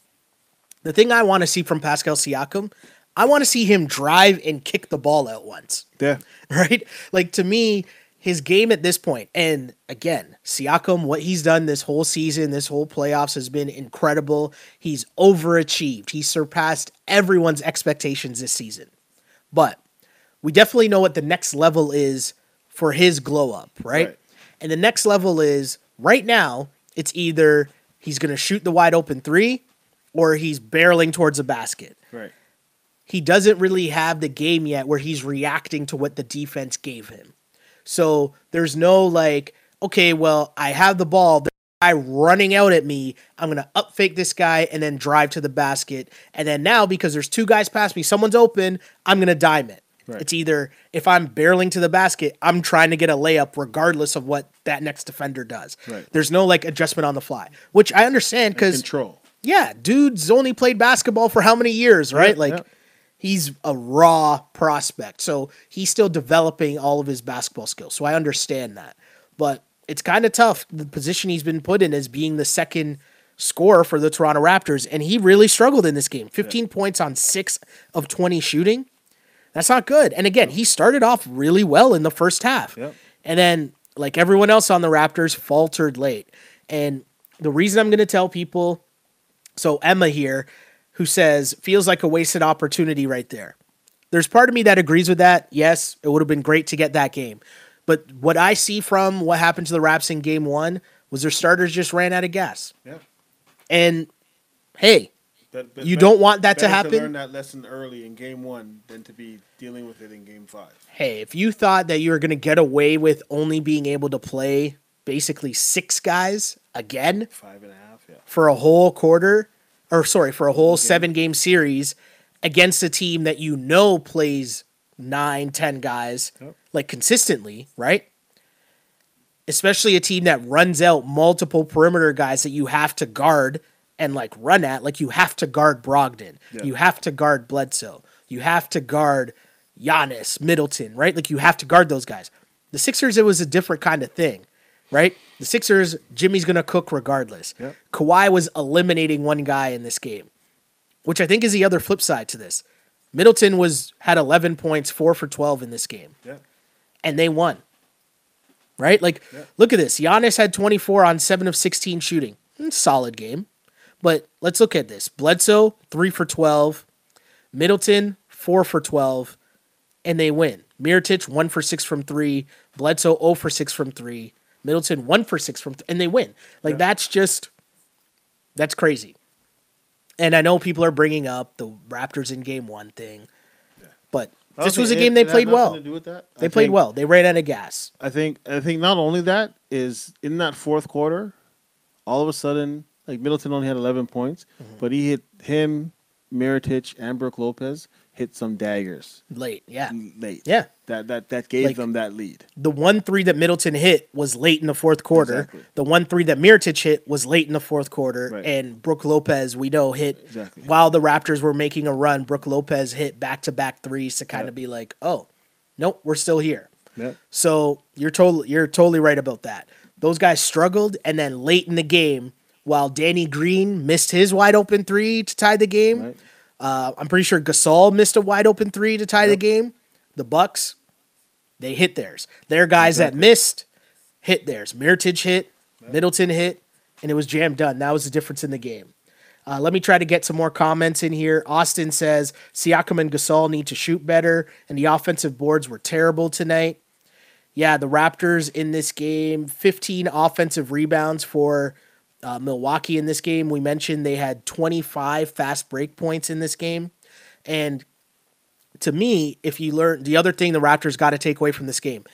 Speaker 1: the thing I want to see from Pascal Siakam, I want to see him drive and kick the ball out once
Speaker 2: Yeah. [LAUGHS]
Speaker 1: right? Like to me, his game at this point, and again, Siakam, what he's done this whole season, this whole playoffs has been incredible. He's overachieved. He surpassed everyone's expectations this season. But we definitely know what the next level is for his glow up, right?
Speaker 2: Right.
Speaker 1: And the next level is right now, it's either he's going to shoot the wide open three or he's barreling towards a basket
Speaker 2: Right.
Speaker 1: He doesn't really have the game yet where he's reacting to what the defense gave him. So there's no like, okay, well, I have the ball. The guy running out at me. I'm gonna up fake this guy and then drive to the basket. And then now because there's two guys past me, someone's open. I'm gonna dime it.
Speaker 2: Right.
Speaker 1: It's either if I'm barreling to the basket, I'm trying to get a layup regardless of what that next defender does.
Speaker 2: Right.
Speaker 1: There's no like adjustment on the fly, which I understand because
Speaker 2: Control.
Speaker 1: yeah, dude's only played basketball for how many years, right?
Speaker 2: Yeah,
Speaker 1: like
Speaker 2: yeah.
Speaker 1: He's a raw prospect. So he's still developing all of his basketball skills. So I understand that. But it's kind of tough. The position he's been put in as being the second scorer for the Toronto Raptors and he really struggled in this game. 15 points on 6 of 20 shooting. That's not good. And again, he started off really well in the first half. And then, like everyone else on the Raptors, faltered late. And the reason I'm going to tell people so Emma here, who says feels like a wasted opportunity right there. There's part of me that agrees with that. Yes, it would have been great to get that game. But what I see from what happened to the Raps in game one was their starters just ran out of gas.
Speaker 2: Yeah.
Speaker 1: And hey,
Speaker 2: But- but
Speaker 1: You don't want that to happen?
Speaker 2: learn that lesson early in game one than to be dealing with it in game five.
Speaker 1: hey, if you thought that you were going to get away with only being able to play basically six guys again
Speaker 2: Five and a half, yeah.
Speaker 1: for a whole quarter, or sorry, for a whole seven game series against a team that you know plays nine, ten guys like consistently, right? Especially a team that runs out multiple perimeter guys that you have to guard and like run at. Like you have to guard Brogdon,
Speaker 2: Yeah.
Speaker 1: you have to guard Bledsoe, you have to guard Giannis, Middleton, right? Like you have to guard those guys. The Sixers, it was a different kind of thing, right? The Sixers, Jimmy's gonna cook regardless.
Speaker 2: Yep.
Speaker 1: Kawhi was eliminating one guy in this game. which I think is the other flip side to this. Middleton was had 11 points, 4 for 12 in this game,
Speaker 2: Yeah.
Speaker 1: and they won. Right? Like look at this. Giannis had 24 on 7 of 16 shooting. Hmm, Solid game. But let's look at this. Bledsoe, 3 for 12. Middleton, 4 for 12, and they win. Mirotic, 1 for 6 from 3. Bledsoe, 0 for 6 from 3. Middleton, 1 for 6 from 3, and they win. Like, that's just, that's crazy. And I know people are bringing up the Raptors in game one thing, but this was a game
Speaker 2: it-
Speaker 1: they played well.
Speaker 2: to do with that.
Speaker 1: They played well. They ran out of gas.
Speaker 2: I think I think not only that is in that fourth quarter, all of a sudden, like Middleton only had 11 points,
Speaker 1: Mm-hmm.
Speaker 2: but he hit him, Mirotic, and Brook Lopez hit some daggers
Speaker 1: Late, yeah.
Speaker 2: late.
Speaker 1: Yeah.
Speaker 2: that that that gave
Speaker 1: Like-
Speaker 2: them that lead.
Speaker 1: The one three that Middleton hit was late in the fourth quarter.
Speaker 2: Exactly.
Speaker 1: The one three that Mirotic hit was late in the fourth quarter.
Speaker 2: Right.
Speaker 1: And Brook Lopez, we know, hit
Speaker 2: Exactly.
Speaker 1: while the Raptors were making a run. Brook Lopez hit back to back threes to kind
Speaker 2: Yeah.
Speaker 1: of be like, oh, nope, we're still here.
Speaker 2: Yeah,
Speaker 1: So you're totally you're totally right about that. Those guys struggled, and then late in the game, while Danny Green missed his wide open three to tie the game,
Speaker 2: right.
Speaker 1: Uh, I'm pretty sure Gasol missed a wide open three to tie the game. The Bucks, they hit theirs. Their guys
Speaker 2: Exactly.
Speaker 1: that missed hit theirs. Mirotic hit, Middleton hit, and it was jam done. That was the difference in the game. Uh, let me try to get some more comments in here. Austin says Siakam and Gasol need to shoot better, and the offensive boards were terrible tonight. Yeah, the Raptors in this game, 15 offensive rebounds for uh, Milwaukee in this game. We mentioned they had 25 fast break points in this game. And to me, if you learn the other thing the Raptors got to take away from this game,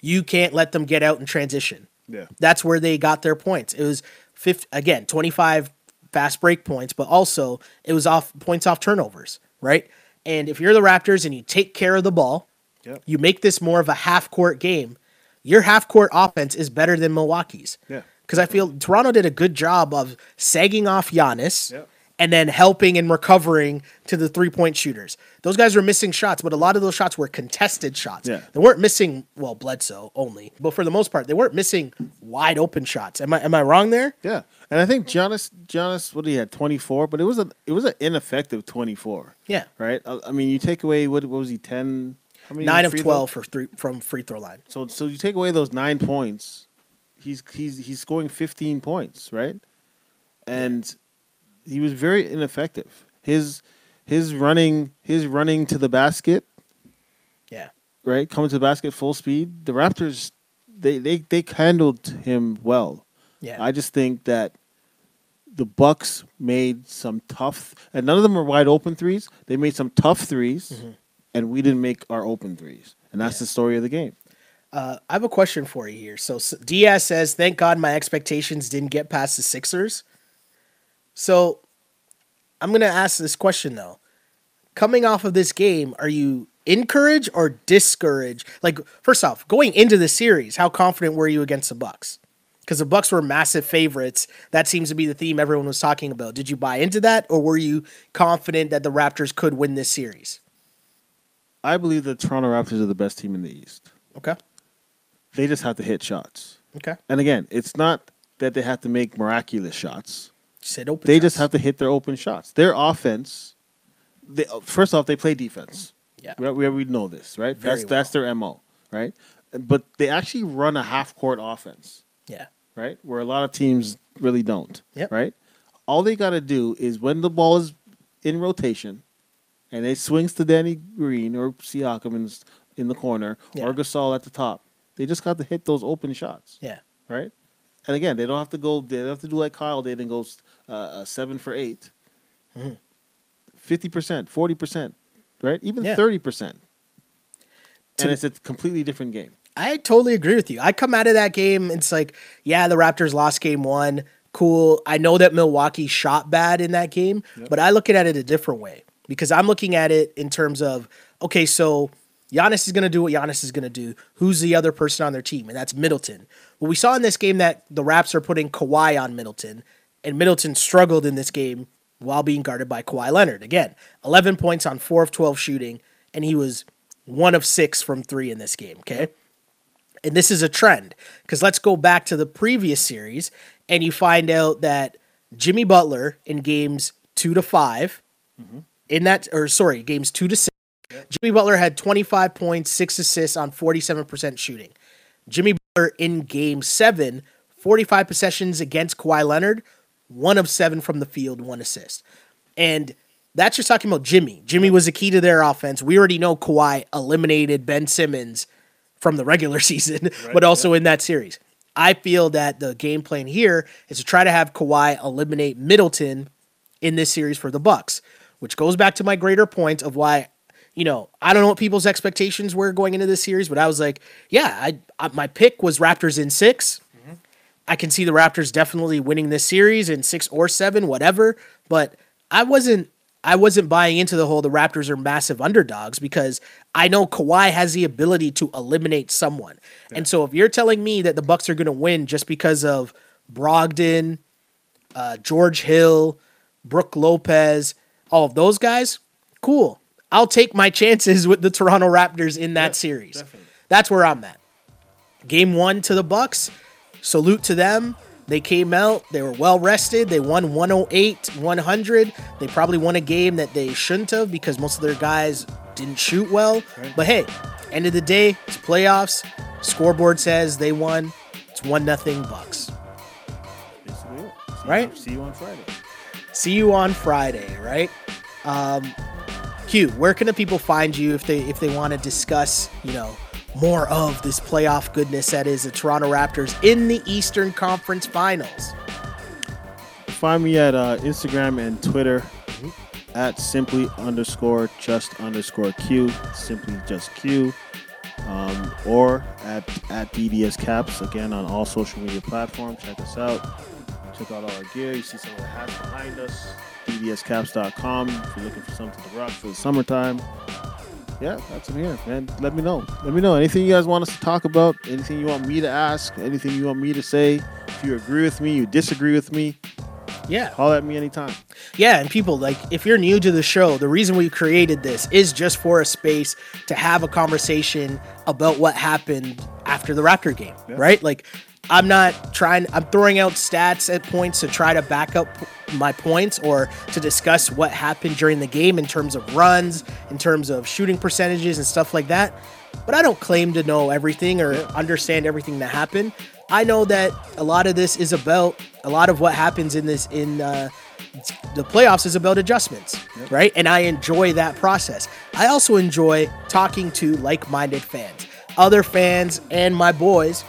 Speaker 1: you can't let them get out in transition.
Speaker 2: Yeah.
Speaker 1: That's where they got their points. It was 50, again, 25 fast break points, but also it was off points off turnovers, right? And if you're the Raptors and you take care of the ball,
Speaker 2: Yep.
Speaker 1: you make this more of a half court game. Your half court offense is better than Milwaukee's.
Speaker 2: Yeah.
Speaker 1: Because I feel Toronto did a good job of sagging off Giannis
Speaker 2: Yep.
Speaker 1: and then helping and recovering to the three point shooters. Those guys were missing shots, but a lot of those shots were contested shots.
Speaker 2: Yeah.
Speaker 1: They weren't missing, well, Bledsoe only, but for the most part, they weren't missing wide open shots. Am I am I wrong there?
Speaker 2: Yeah, and I think Giannis, Giannis, what he had twenty four, but it was a it was an ineffective twenty four.
Speaker 1: Yeah.
Speaker 2: Right. I, I mean, you take away what, what was he ten? How many
Speaker 1: Nine of twelve for three from free throw line.
Speaker 2: So so you take away those nine points, he's he's he's scoring fifteen points, right? And he was very ineffective. His his running his running to the basket,
Speaker 1: Yeah.
Speaker 2: right? Coming to the basket full speed. The Raptors they they they handled him well.
Speaker 1: Yeah.
Speaker 2: I just think that the Bucks made some tough and none of them were wide open threes. They made some tough 3s and we didn't make our open threes. And that's
Speaker 1: Mm-hmm. Yeah.
Speaker 2: the story of the game.
Speaker 1: Uh, I have a question for you here. So S- Diaz says, "Thank God my expectations didn't get past the Sixers." So I'm going to ask this question though. Coming off of this game, are you encouraged or discouraged? Like, first off, going into the series, how confident were you against the Bucks? Because the Bucks were massive favorites. That seems to be the theme everyone was talking about. Did you buy into that, or were you confident that the Raptors could win this series?
Speaker 2: I believe the Toronto Raptors are the best team in the East.
Speaker 1: Okay.
Speaker 2: They just have to hit shots.
Speaker 1: Okay.
Speaker 2: And again, it's not that they have to make miraculous shots. They just have to hit their open shots. Their offense, they, uh, first off, they play defense.
Speaker 1: Yeah.
Speaker 2: We, we, we know this, right?
Speaker 1: Very
Speaker 2: that's that's their MO, right? But they actually run a half court offense,
Speaker 1: Yeah.
Speaker 2: right? Where a lot of teams really don't,
Speaker 1: Yep.
Speaker 2: right? All they got to do is when the ball is in rotation and it swings to Danny Green or Siakam in, in the corner
Speaker 1: Yeah.
Speaker 2: or Gasol at the top, they just got to hit those open shots
Speaker 1: Yeah.
Speaker 2: right? And again, they don't have to go. They don't have to do like Kyle did and go uh, uh, seven for eight.
Speaker 1: Mm-hmm.
Speaker 2: Fifty percent, forty percent, right? Even
Speaker 1: Yeah.
Speaker 2: thirty percent. And it's a completely different game.
Speaker 1: I totally agree with you. I come out of that game, it's like, yeah, the Raptors lost game one. Cool. I know that Milwaukee shot bad in that game, but I look at it a different way because I'm looking at it in terms of, okay, so Giannis is going to do what Giannis is going to do. Who's the other person on their team? And that's Middleton. Well, we saw in this game that the Raps are putting Kawhi on Middleton, and Middleton struggled in this game while being guarded by Kawhi Leonard. Again, 11 points on 4 of 12 shooting, and he was one of six from three in this game, okay? And this is a trend because let's go back to the previous series and you find out that Jimmy Butler in games two to 5 mm-hmm. in that, or sorry, games two to Jimmy Butler had 25 points, six assists on 47% shooting. Jimmy Butler in game seven, 45 possessions against Kawhi Leonard, one of seven from the field, one assist. And that's just talking about Jimmy. Jimmy was the key to their offense. We already know Kawhi eliminated Ben Simmons from the regular [LAUGHS] season, but also in that series. I feel that the game plan here is to try to have Kawhi eliminate Middleton in this series for the Bucks, which goes back to my greater point of why, you know, I don't know what people's expectations were going into this series, but I was like, yeah, I, I my pick was Raptors in 6 I can see the Raptors definitely winning this series in six or seven, whatever. But I wasn't I wasn't buying into the whole the Raptors are massive underdogs because I know Kawhi has the ability to eliminate someone. And so if you're telling me that the Bucks are gonna win just because of Brogdon, uh, George Hill, Brook Lopez, all of those guys, cool. I'll take my chances with the Toronto Raptors in that series.
Speaker 2: definitely.
Speaker 1: That's where I'm at. Game one to the Bucks. Salute to them. They came out. They were well rested. They won 108, 100. They probably won a game that they shouldn't have because most of their guys didn't shoot well. But hey, end of the day, it's playoffs. Scoreboard says they won. It's one nothing Bucks.
Speaker 2: Basically it. See
Speaker 1: Right?
Speaker 2: You, see you on Friday.
Speaker 1: See you on Friday, right? Um, Q, where can the people find you if they if they want to discuss, you know, more of this playoff goodness that is the Toronto Raptors in the Eastern Conference Finals?
Speaker 2: Find me at uh, Instagram and Twitter at simply underscore just underscore Q, simply just Q, um, or at at DDS Caps again on all social media platforms. Check us out. Check out all our gear. You see some of the hats behind us. DDSCaps.com if you're looking for something to rock for the summertime. Yeah, that's in here, man. Let me know. Let me know anything you guys want us to talk about. Anything you want me to ask. Anything you want me to say. If you agree with me, you disagree with me.
Speaker 1: Yeah.
Speaker 2: Call at me anytime.
Speaker 1: Yeah, and people like if you're new to the show, the reason we created this is just for a space to have a conversation about what happened after the Raptor game, right? Like I'm not trying I'm throwing out stats at points to try to back up my points or to discuss what happened during the game in terms of runs, in terms of shooting percentages and stuff like that. But I don't claim to know everything or understand everything that happened. I know that a lot of this is about a lot of what happens in this in uh, the playoffs is about adjustments, right? And I enjoy that process. I also enjoy talking to like-minded fans, other fans, and my boys.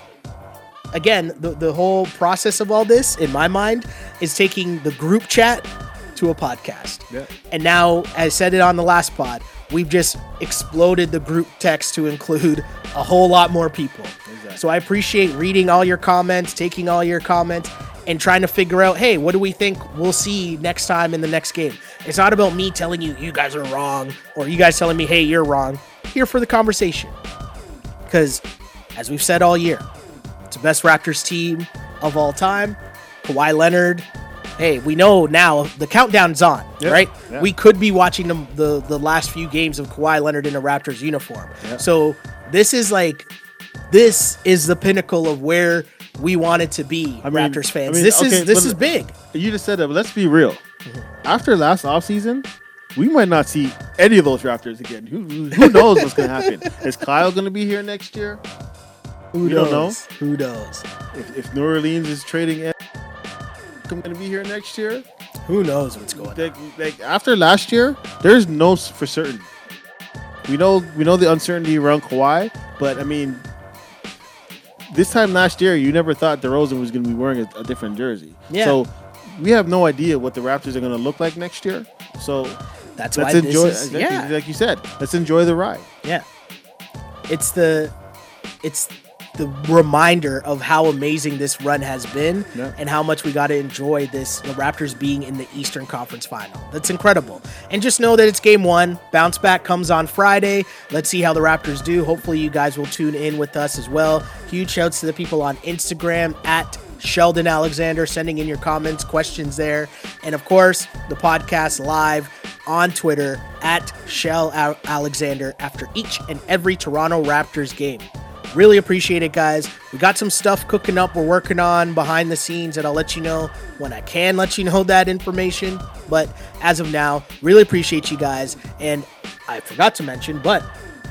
Speaker 1: Again, the, the whole process of all this, in my mind, is taking the group chat to a podcast.
Speaker 2: Yeah.
Speaker 1: And now, as I said it on the last pod, we've just exploded the group text to include a whole lot more people.
Speaker 2: Exactly.
Speaker 1: So I appreciate reading all your comments, taking all your comments, and trying to figure out, hey, what do we think we'll see next time in the next game? It's not about me telling you you guys are wrong or you guys telling me, hey, you're wrong. Here for the conversation. Because as we've said all year, the best Raptors team of all time. Kawhi Leonard. Hey, we know now the countdown's on,
Speaker 2: Yeah,
Speaker 1: right?
Speaker 2: yeah.
Speaker 1: We could be watching the, the the last few games of Kawhi Leonard in a Raptors uniform.
Speaker 2: Yeah.
Speaker 1: So this is like this is the pinnacle of where we wanted to be,
Speaker 2: I mean-
Speaker 1: Raptors fans.
Speaker 2: I mean,
Speaker 1: this
Speaker 2: okay,
Speaker 1: is this is big.
Speaker 2: You just said that, but let's be real. After last offseason, we might not see any of those Raptors again. Who, who knows what's going to happen? [LAUGHS] Is Kyle going to be here next year?
Speaker 1: Who
Speaker 2: don't
Speaker 1: knows? Who knows?
Speaker 2: If, if New Orleans is trading, Ed- going to be here next year?
Speaker 1: Who knows what's going on?
Speaker 2: Like, like after last year, there's no s- for certain. We know we know the uncertainty around Kawhi, but I mean, this time last year, you never thought DeRozan was going to be wearing a, a different jersey.
Speaker 1: Yeah.
Speaker 2: So we have no idea what the Raptors are going to look like next year. So
Speaker 1: That's why
Speaker 2: let's
Speaker 1: this
Speaker 2: enjoy.
Speaker 1: is
Speaker 2: exactly,
Speaker 1: yeah.
Speaker 2: like you said, let's enjoy the ride.
Speaker 1: Yeah. It's the it's the reminder of how amazing this run has been
Speaker 2: Yeah.
Speaker 1: and how much we got to enjoy this the Raptors being in the Eastern Conference Final. That's incredible. And just know that it's game 1. Bounce back comes on Friday. Let's see how the Raptors do. Hopefully you guys will tune in with us as well. Huge shouts to the people on Instagram at Sheldon Alexander sending in your comments, questions there. And of course, the podcast live on Twitter at Shell Alexander after each and every Toronto Raptors game. Really appreciate it, guys. We got some stuff cooking up. We're working on behind the scenes, and I'll let you know when I can let you know that information. But as of now, really appreciate you guys. And I forgot to mention, but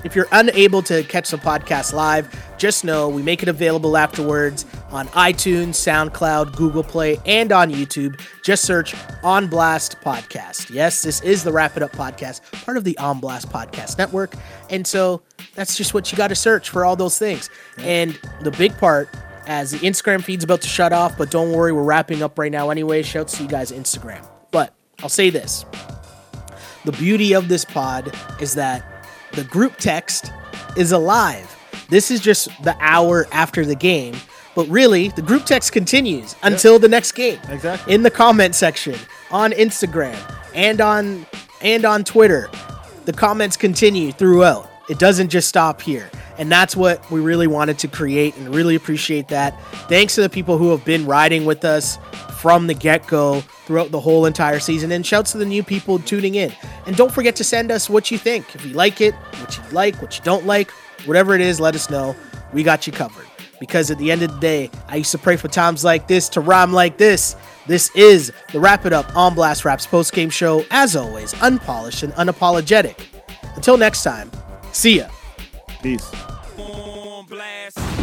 Speaker 1: if you're unable to catch the podcast live, just know we make it available afterwards on iTunes, SoundCloud, Google Play, and on YouTube. Just search On Blast Podcast. Yes, this is the Wrap It Up podcast, part of the On Blast Podcast Network. And so that's just what you got to search for all those things. And the big part, as the Instagram feed's about to shut off, but don't worry, we're wrapping up right now anyway. Shouts to you guys, Instagram. But I'll say this the beauty of this pod is that the group text is alive. This is just the hour after the game, but really the group text continues until the next game.
Speaker 2: Exactly.
Speaker 1: In the comment section on Instagram and on and on Twitter, the comments continue throughout. It doesn't just stop here. And that's what we really wanted to create and really appreciate that. Thanks to the people who have been riding with us from the get go throughout the whole entire season. And shouts to the new people tuning in. And don't forget to send us what you think. If you like it, what you like, what you don't like, whatever it is, let us know. We got you covered. Because at the end of the day, I used to pray for times like this to rhyme like this. This is the Wrap It Up on Blast Raps post game show. As always, unpolished and unapologetic. Until next time, see ya.
Speaker 2: Peace.
Speaker 3: on blast.